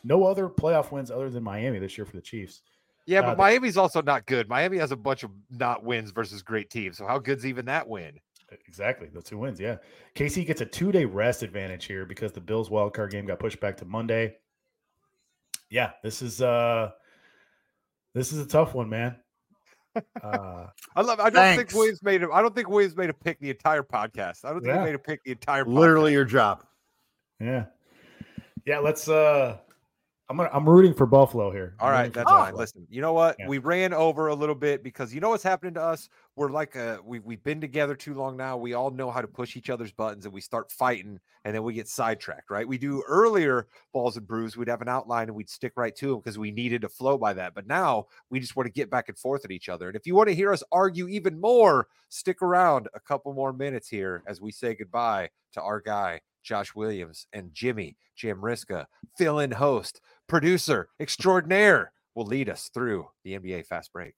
No other playoff wins other than Miami this year for the Chiefs. Yeah, Uh, but the- Miami's also not good. Miami has a bunch of not wins versus great teams. So how good's even that win? Exactly, the two wins. Yeah, KC gets a two-day rest advantage here because the Bills wild card game got pushed back to Monday. Yeah, this is uh, this is a tough one, man. Uh, I love. I don't Thanks. think Williams made. A, I don't think Williams made a pick the entire podcast. I don't think Yeah. he made a pick the entire. Literally your job. yeah, yeah. Let's. uh I'm gonna. I'm rooting for Buffalo here. All I'm right, that's fine. Listen, you know what? Yeah. We ran over a little bit because you know what's happening to us. We're like a we we've been together too long now. We all know how to push each other's buttons, and we start fighting, and then we get sidetracked. Right? We do earlier balls and brews. We'd have an outline and we'd stick right to them because we needed to flow by that. But now we just want to get back and forth at each other. And if you want to hear us argue even more, stick around a couple more minutes here as we say goodbye to our guy Josh Williams and Jimmy Jamriska, fill-in host producer extraordinaire will lead us through the NBA fast break.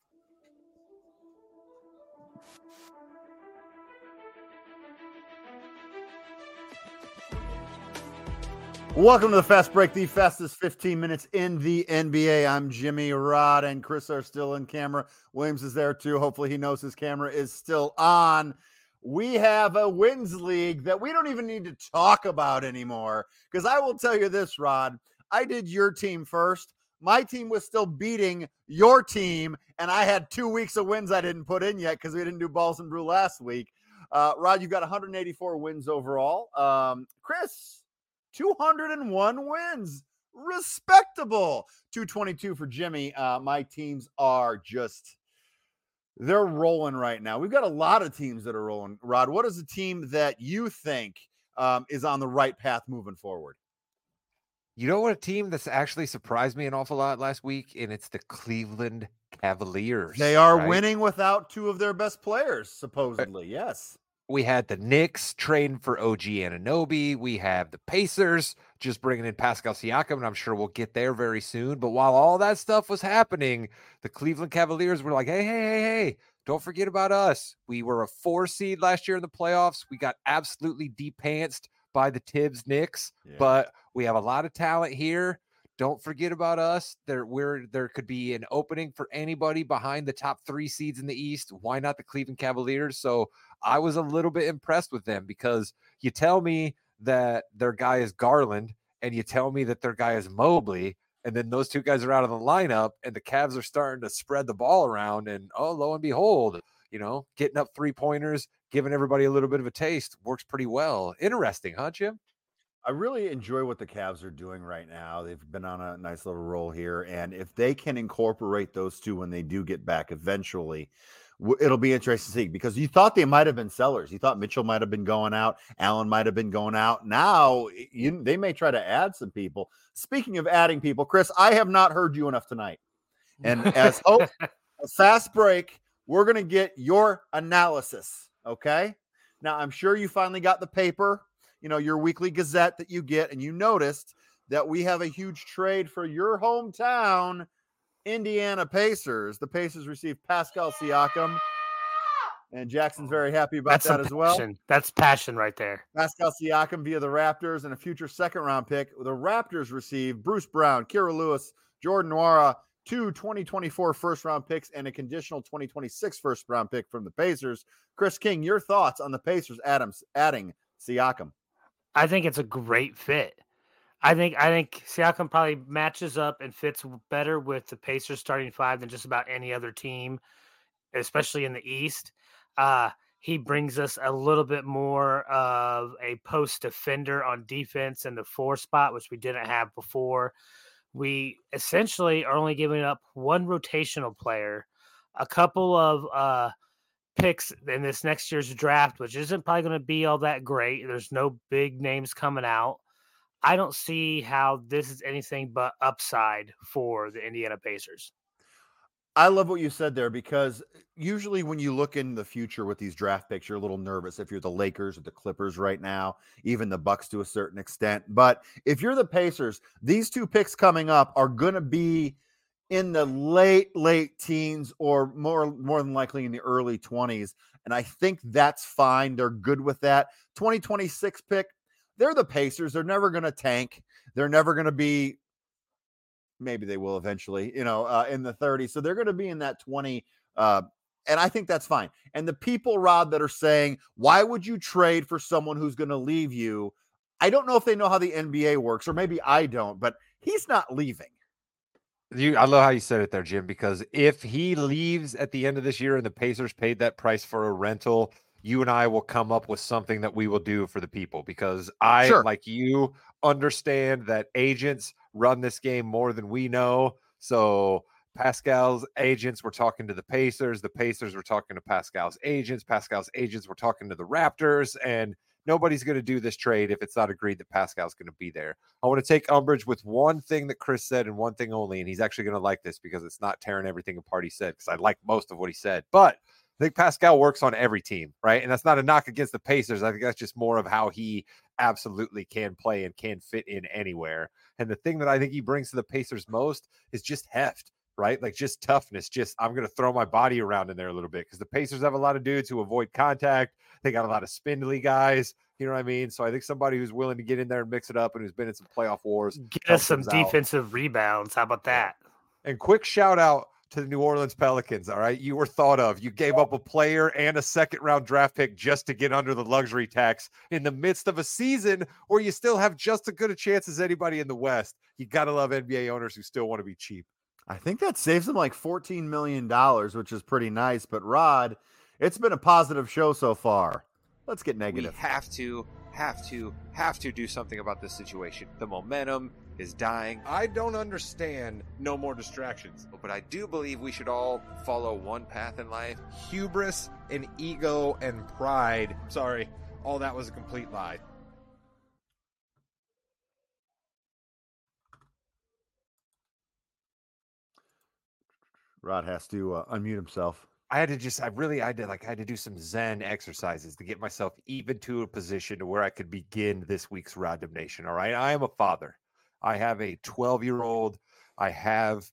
Welcome to the Fast Break, the fastest 15 minutes in the NBA. I'm Jimmy Rod and Chris are still in camera. Williams is there too. Hopefully, he knows his camera is still on. We have a wins league that we don't even need to talk about anymore. Because I will tell you this, Rod, I did your team first. My team was still beating your team, and I had two weeks of wins I didn't put in yet because we didn't do balls and brew last week. Uh, Rod, you've got 184 wins overall. Um, Chris, 201 wins. Respectable. 222 for Jimmy. Uh, my teams are just they're rolling right now. We've got a lot of teams that are rolling. Rod, what is the team that you think um, is on the right path moving forward? You know what a team that's actually surprised me an awful lot last week, and it's the Cleveland Cavaliers. They are right? winning without two of their best players, supposedly. Yes. We had the Knicks trading for OG Anunoby. We have the Pacers just bringing in Pascal Siakam, and I'm sure we'll get there very soon. But while all that stuff was happening, the Cleveland Cavaliers were like, hey, hey, hey, hey, don't forget about us. We were a four seed last year in the playoffs. We got absolutely depantsed by the Thibs Knicks, Yeah. but we have a lot of talent here. Don't forget about us. There, where there could be an opening for anybody behind the top three seeds in the East. Why not the Cleveland Cavaliers? So I was a little bit impressed with them because you tell me that their guy is Garland and you tell me that their guy is Mobley, and then those two guys are out of the lineup, and the Cavs are starting to spread the ball around, and oh, lo and behold, you know, getting up three pointers, giving everybody a little bit of a taste works pretty well. Interesting, huh, Jim? I really enjoy what the Cavs are doing right now. They've been on a nice little roll here. And if they can incorporate those two when they do get back eventually, it'll be interesting to see because you thought they might have been sellers. You thought Mitchell might have been going out, Allen might have been going out. Now you, they may try to add some people. Speaking of adding people, Chris, I have not heard you enough tonight. And as hope, a fast break, we're going to get your analysis. Okay. Now, I'm sure you finally got the paper, you know, your weekly gazette that you get, and you noticed that we have a huge trade for your hometown, Indiana Pacers. The Pacers received Pascal Siakam. And Jackson's very happy about That's that as well. passion. That's passion right there. Pascal Siakam via the Raptors and a future second round pick. The Raptors receive Bruce Brown, Kira Lewis, Jordan Nwora, two 2024 first round picks, and a conditional 2026 first round pick from the Pacers. Chris King, your thoughts on the Pacers Adams adding Siakam? I think it's a great fit. I think I think Siakam probably matches up and fits better with the Pacers starting five than just about any other team, especially in the East. Uh, he brings us a little bit more of a post defender on defense in the four spot, which we didn't have before. We essentially are only giving up one rotational player, a couple of uh, picks in this next year's draft, which isn't probably going to be all that great. There's no big names coming out. I don't see how this is anything but upside for the Indiana Pacers. I love what you said there because uh, usually when you look in the future with these draft picks, you're a little nervous if you're the Lakers or the Clippers right now, even the Bucks to a certain extent. But if you're the Pacers, these two picks coming up are going to be in the late late teens or more more than likely in the early 20s and I think that's fine. They're good with that. 2026 pick, they're the Pacers. They're never going to tank. They're never going to be maybe they will eventually, you know, uh, in the 30s. So they're going to be in that 20. Uh, and I think that's fine. And the people, Rod, that are saying, why would you trade for someone who's going to leave you? I don't know if they know how the NBA works, or maybe I don't, but he's not leaving. You, I love how you said it there, Jim, because if he leaves at the end of this year and the Pacers paid that price for a rental, you and I will come up with something that we will do for the people because I, sure. like you, understand that agents run this game more than we know. So Pascal's agents were talking to the Pacers. The Pacers were talking to Pascal's agents. Pascal's agents were talking to the Raptors. And nobody's going to do this trade if it's not agreed that Pascal's going to be there. I want to take umbrage with one thing that Chris said and one thing only. And he's actually going to like this because it's not tearing everything apart he said, because I like most of what he said. But I think Pascal works on every team, right? And that's not a knock against the Pacers. I think that's just more of how he absolutely can play and can fit in anywhere. And the thing that I think he brings to the Pacers most is just heft, right? Like just toughness. Just I'm going to throw my body around in there a little bit because the Pacers have a lot of dudes who avoid contact. They got a lot of spindly guys. You know what I mean? So I think somebody who's willing to get in there and mix it up and who's been in some playoff wars. Get us some defensive out. rebounds. How about that? And quick shout out to the New Orleans Pelicans. All right. You were thought of. You gave up a player and a second round draft pick just to get under the luxury tax in the midst of a season where you still have just as good a chance as anybody in the West. You got to love NBA owners who still want to be cheap. I think that saves them like $14 million, which is pretty nice. But Rod, it's been a positive show so far. Let's get negative. We have to, have to, have to do something about this situation. The momentum is dying. I don't understand no more distractions, but I do believe we should all follow one path in life hubris and ego and pride. Sorry, all that was a complete lie. Rod has to uh, unmute himself. I had to just, I really, I did like, I had to do some Zen exercises to get myself even to a position to where I could begin this week's Rod Nation. All right. I am a father. I have a 12 year old. I have,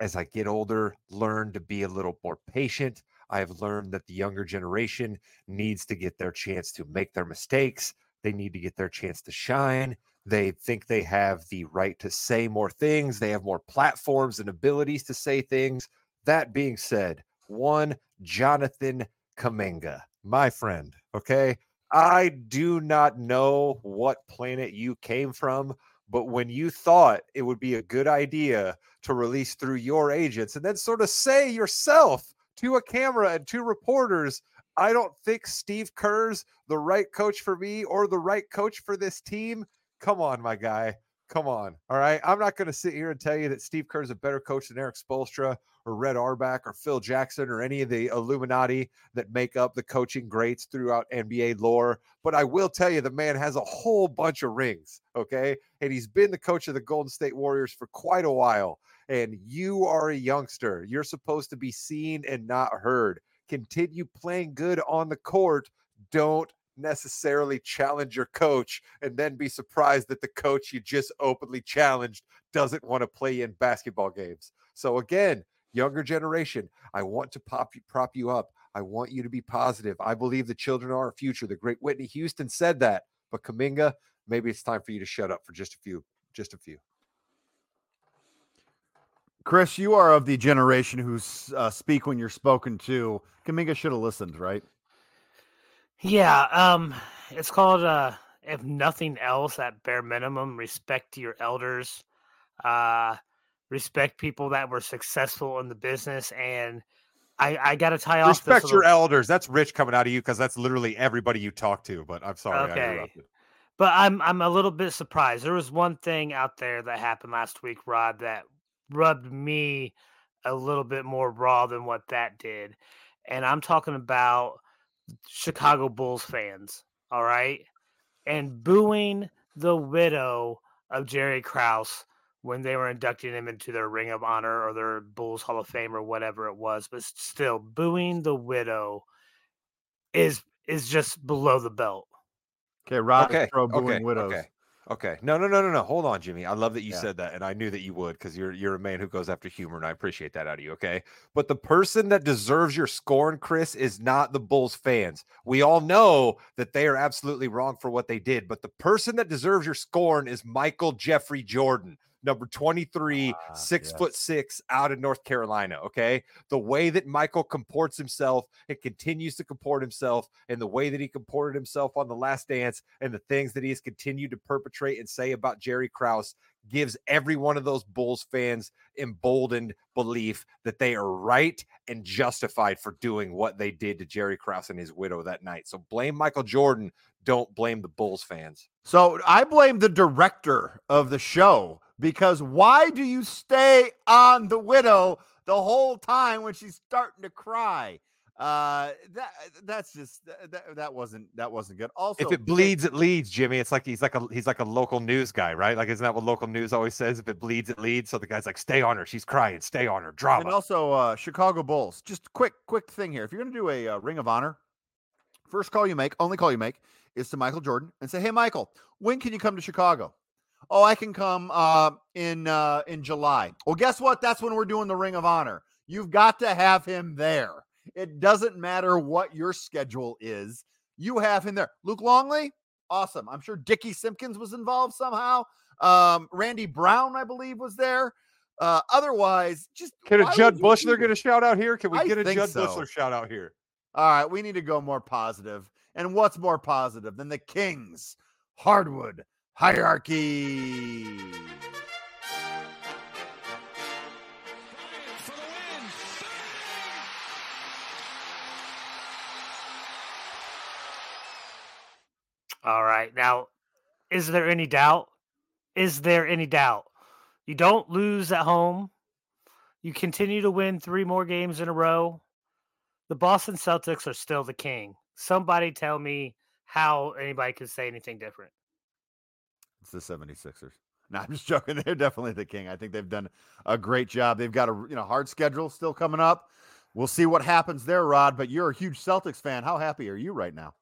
as I get older, learned to be a little more patient. I have learned that the younger generation needs to get their chance to make their mistakes. They need to get their chance to shine. They think they have the right to say more things. They have more platforms and abilities to say things. That being said, one Jonathan Kuminga, my friend, okay? I do not know what planet you came from, but when you thought it would be a good idea to release through your agents and then sort of say yourself to a camera and to reporters, I don't think Steve Kerr's the right coach for me or the right coach for this team. Come on, my guy. Come on. All right. I'm not going to sit here and tell you that Steve Kerr is a better coach than Erik Spoelstra or Red Auerbach or Phil Jackson or any of the Illuminati that make up the coaching greats throughout NBA lore. But I will tell you, the man has a whole bunch of rings. Okay. And he's been the coach of the Golden State Warriors for quite a while. And you are a youngster. You're supposed to be seen and not heard. Continue playing good on the court. Don't necessarily challenge your coach and then be surprised that the coach you just openly challenged doesn't want to play in basketball games. So again, younger generation, I want to pop you, prop you up. I want you to be positive. I believe the children are our future. The great Whitney Houston said that. But Kuminga, maybe it's time for you to shut up for just a few, just a few. Chris, you are of the generation who uh, speak when you're spoken to. Kuminga should have listened, right? Yeah, um, it's called uh, if nothing else, at bare minimum, respect your elders, uh, respect people that were successful in the business, and I, I got to tie off. Respect your elders. That's rich coming out of you because that's literally everybody you talk to. But I'm sorry, okay. But I'm I'm a little bit surprised. There was one thing out there that happened last week, Rod, that rubbed me a little bit more raw than what that did. And I'm talking about Chicago Bulls fans, all right? And booing the widow of Jerry Krause when they were inducting him into their Ring of Honor or their Bulls Hall of Fame or whatever it was, but still booing the widow is is just below the belt. Okay, Rod okay. pro booing okay. widows. Okay. Okay. No, no, no, no, no. Hold on, Jimmy. I love that you yeah. said that, and I knew that you would because you're you're a man who goes after humor, and I appreciate that out of you. Okay. But the person that deserves your scorn, Chris, is not the Bulls fans. We all know that they are absolutely wrong for what they did, but the person that deserves your scorn is Michael Jeffrey Jordan number 23, ah, six yes. foot six out of North Carolina. Okay. The way that Michael comports himself and continues to comport himself, and the way that he comported himself on the last dance, and the things that he has continued to perpetrate and say about Jerry Krause gives every one of those Bulls fans emboldened belief that they are right and justified for doing what they did to Jerry Krause and his widow that night. So blame Michael Jordan. Don't blame the Bulls fans. So I blame the director of the show because why do you stay on the widow the whole time when she's starting to cry? Uh, that that's just that, that wasn't that wasn't good. Also, if it bleeds, it leads, Jimmy. It's like he's like a he's like a local news guy, right? Like, isn't that what local news always says? If it bleeds, it leads. So the guy's like, stay on her. She's crying. Stay on her. Drama. And also, uh, Chicago Bulls. Just quick, quick thing here. If you're gonna do a uh, Ring of Honor, first call you make, only call you make, is to Michael Jordan and say, hey, Michael, when can you come to Chicago? Oh, I can come uh, in uh, in July. Well, guess what? That's when we're doing the Ring of Honor. You've got to have him there. It doesn't matter what your schedule is. You have him there. Luke Longley, awesome. I'm sure Dickie Simpkins was involved somehow. Um, Randy Brown, I believe, was there. Uh, otherwise, just can a Jud Buechler get a shout out here? Can we I get a Jud so. Buechler shout out here? All right, we need to go more positive. And what's more positive than the Kings hardwood hierarchy. All right. Now, is there any doubt? Is there any doubt? You don't lose at home. You continue to win three more games in a row. The Boston Celtics are still the king. Somebody tell me how anybody could say anything different. It's the 76ers. No, I'm just joking. They're definitely the king. I think they've done a great job. They've got a you know hard schedule still coming up. We'll see what happens there, Rod. But you're a huge Celtics fan. How happy are you right now?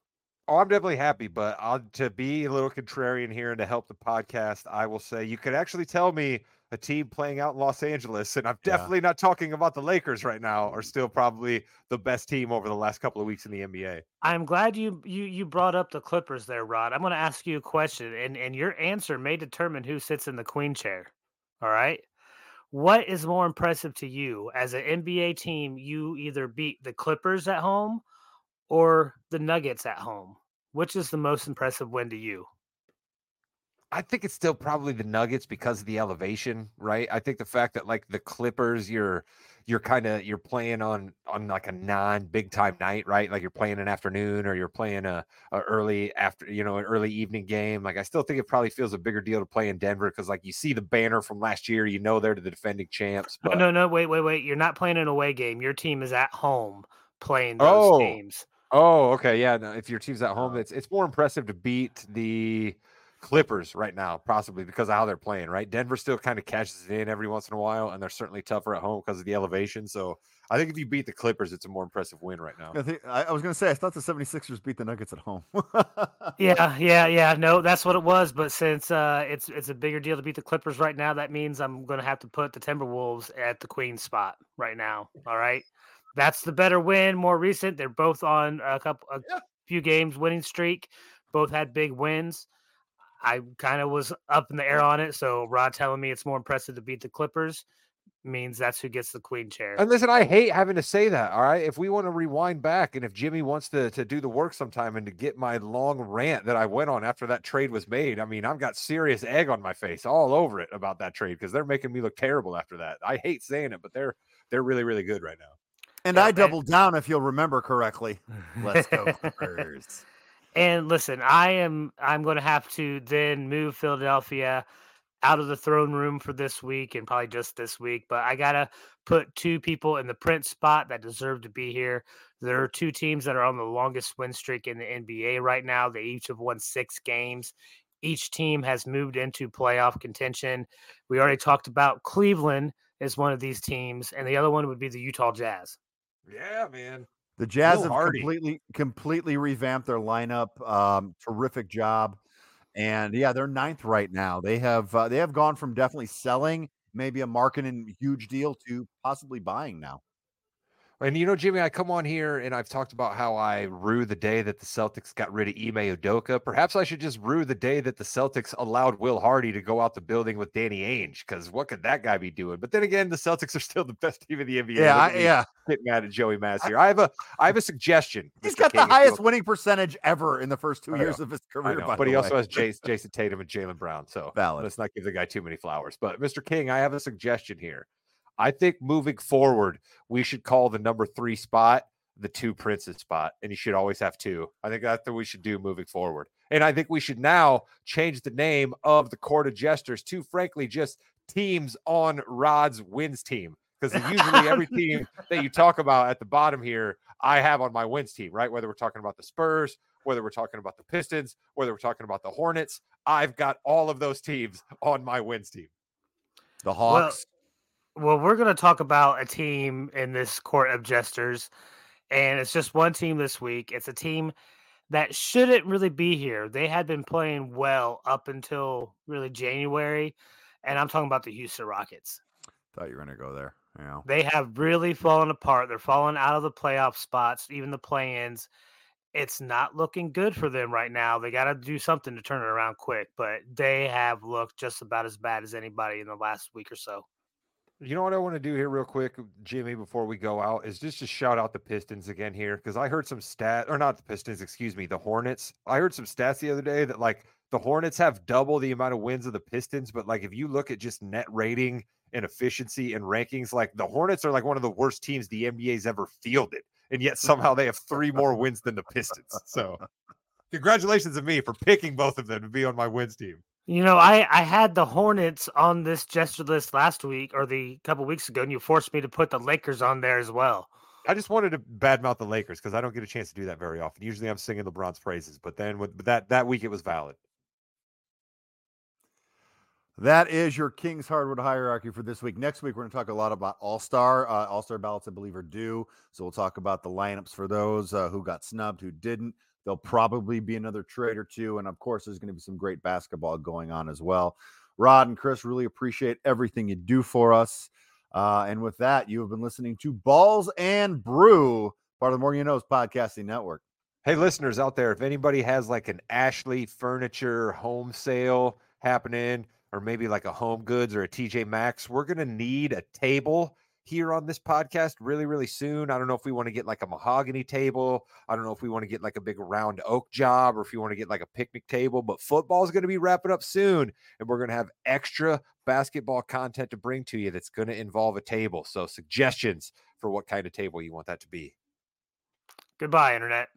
Oh, I'm definitely happy, but I'll, to be a little contrarian here and to help the podcast, I will say you could actually tell me a team playing out in Los Angeles, and I'm definitely yeah. not talking about the Lakers right now, are still probably the best team over the last couple of weeks in the NBA. I'm glad you you you brought up the Clippers there, Rod. I'm going to ask you a question, and and your answer may determine who sits in the queen chair. All right. What is more impressive to you as an NBA team? You either beat the Clippers at home or the Nuggets at home. Which is the most impressive win to you? I think it's still probably the Nuggets because of the elevation, right? I think the fact that like the Clippers, you're you're kind of you're playing on on like a non big time night, right? Like you're playing an afternoon or you're playing a, a early after you know an early evening game. Like I still think it probably feels a bigger deal to play in Denver because like you see the banner from last year, you know they're the defending champs. But... No, no, no, wait, wait, wait. You're not playing an away game. Your team is at home playing those oh. games. Oh, okay, yeah. No, if your team's at home, uh. it's it's more impressive to beat the Clippers right now, possibly because of how they're playing, right? Denver still kind of catches it in every once in a while, and they're certainly tougher at home because of the elevation. So I think if you beat the Clippers, it's a more impressive win right now. I, think, I, I was going to say, I thought the 76ers beat the Nuggets at home. yeah, yeah, yeah. No, that's what it was. But since uh, it's it's a bigger deal to beat the Clippers right now, that means I'm going to have to put the Timberwolves at the Queen spot right now. All right. That's the better win, more recent. They're both on a couple, a yeah. few games winning streak. Both had big wins. I kind of was up in the air on it. So Rod telling me it's more impressive to beat the Clippers means that's who gets the queen chair. And listen, I hate having to say that. All right. If we want to rewind back and if Jimmy wants to, to do the work sometime and to get my long rant that I went on after that trade was made, I mean, I've got serious egg on my face all over it about that trade because they're making me look terrible after that. I hate saying it, but they're they're really, really good right now. And yeah, I doubled down if you'll remember correctly. Let's go Clippers. And listen, I am I'm going to have to then move Philadelphia out of the throne room for this week and probably just this week, but I got to put two people in the print spot that deserve to be here. There are two teams that are on the longest win streak in the NBA right now. They each have won 6 games. Each team has moved into playoff contention. We already talked about Cleveland as one of these teams and the other one would be the Utah Jazz. Yeah, man. The Jazz have completely completely revamped their lineup. Um, terrific job, and yeah, they're ninth right now. They have uh, they have gone from definitely selling, maybe a marketing huge deal, to possibly buying now. And you know, Jimmy, I come on here and I've talked about how I rue the day that the Celtics got rid of Ime Udoka. Perhaps I should just rue the day that the Celtics allowed Will Hardy to go out the building with Danny Ainge, because what could that guy be doing? But then again, the Celtics are still the best team in the NBA. Yeah, I, yeah. Get mad at Joey Maz here. I, have a I have a suggestion. He's Mr. got King, the highest winning percentage ever in the first two years of his career. Know, but he way. also has Jayson, Jayson Tatum and Jaylen Brown. So Valid. let's not give the guy too many flowers. But Mr. King, I have a suggestion here. I think moving forward, we should call the number three spot the two princes spot, and you should always have two. I think that's what we should do moving forward. And I think we should now change the name of the court of jesters to, frankly, just teams on Rod's wins team. Because usually every team that you talk about at the bottom here, I have on my wins team, right? Whether we're talking about the Spurs, whether we're talking about the Pistons, whether we're talking about the Hornets, I've got all of those teams on my wins team. The Hawks. Well, we're going to talk about a team in this court of jesters, and it's just one team this week. It's a team that shouldn't really be here. They had been playing well up until really January, and I'm talking about the Houston Rockets. Thought you were going to go there. Yeah. They have really fallen apart. They're falling out of the playoff spots, even the play-ins. It's not looking good for them right now. They got to do something to turn it around quick, but they have looked just about as bad as anybody in the last week or so. You know what I want to do here, real quick, Jimmy, before we go out, is just to shout out the Pistons again here because I heard some stat or not the Pistons, excuse me, the Hornets. I heard some stats the other day that like the Hornets have double the amount of wins of the Pistons, but like if you look at just net rating and efficiency and rankings, like the Hornets are like one of the worst teams the NBA's ever fielded, and yet somehow they have three more wins than the Pistons. So, congratulations to me for picking both of them to be on my wins team. You know, I I had the Hornets on this gesture list last week or the couple weeks ago, and you forced me to put the Lakers on there as well. I just wanted to badmouth the Lakers because I don't get a chance to do that very often. Usually, I'm singing LeBron's praises, but then with that that week, it was valid. That is your King's Hardwood hierarchy for this week. Next week, we're going to talk a lot about All Star. Uh, All Star ballots, I believe, are due. So we'll talk about the lineups for those uh, who got snubbed, who didn't. There'll probably be another trade or two. And of course, there's going to be some great basketball going on as well. Rod and Chris, really appreciate everything you do for us. Uh, and with that, you have been listening to Balls and Brew, part of the More You Knows Podcasting Network. Hey, listeners out there, if anybody has like an Ashley furniture home sale happening, or maybe like a Home Goods or a TJ Maxx, we're going to need a table here on this podcast really, really soon. I don't know if we want to get like a mahogany table. I don't know if we want to get like a big round oak job or if you want to get like a picnic table, but football is going to be wrapping up soon. And we're going to have extra basketball content to bring to you that's going to involve a table. So, suggestions for what kind of table you want that to be. Goodbye, Internet.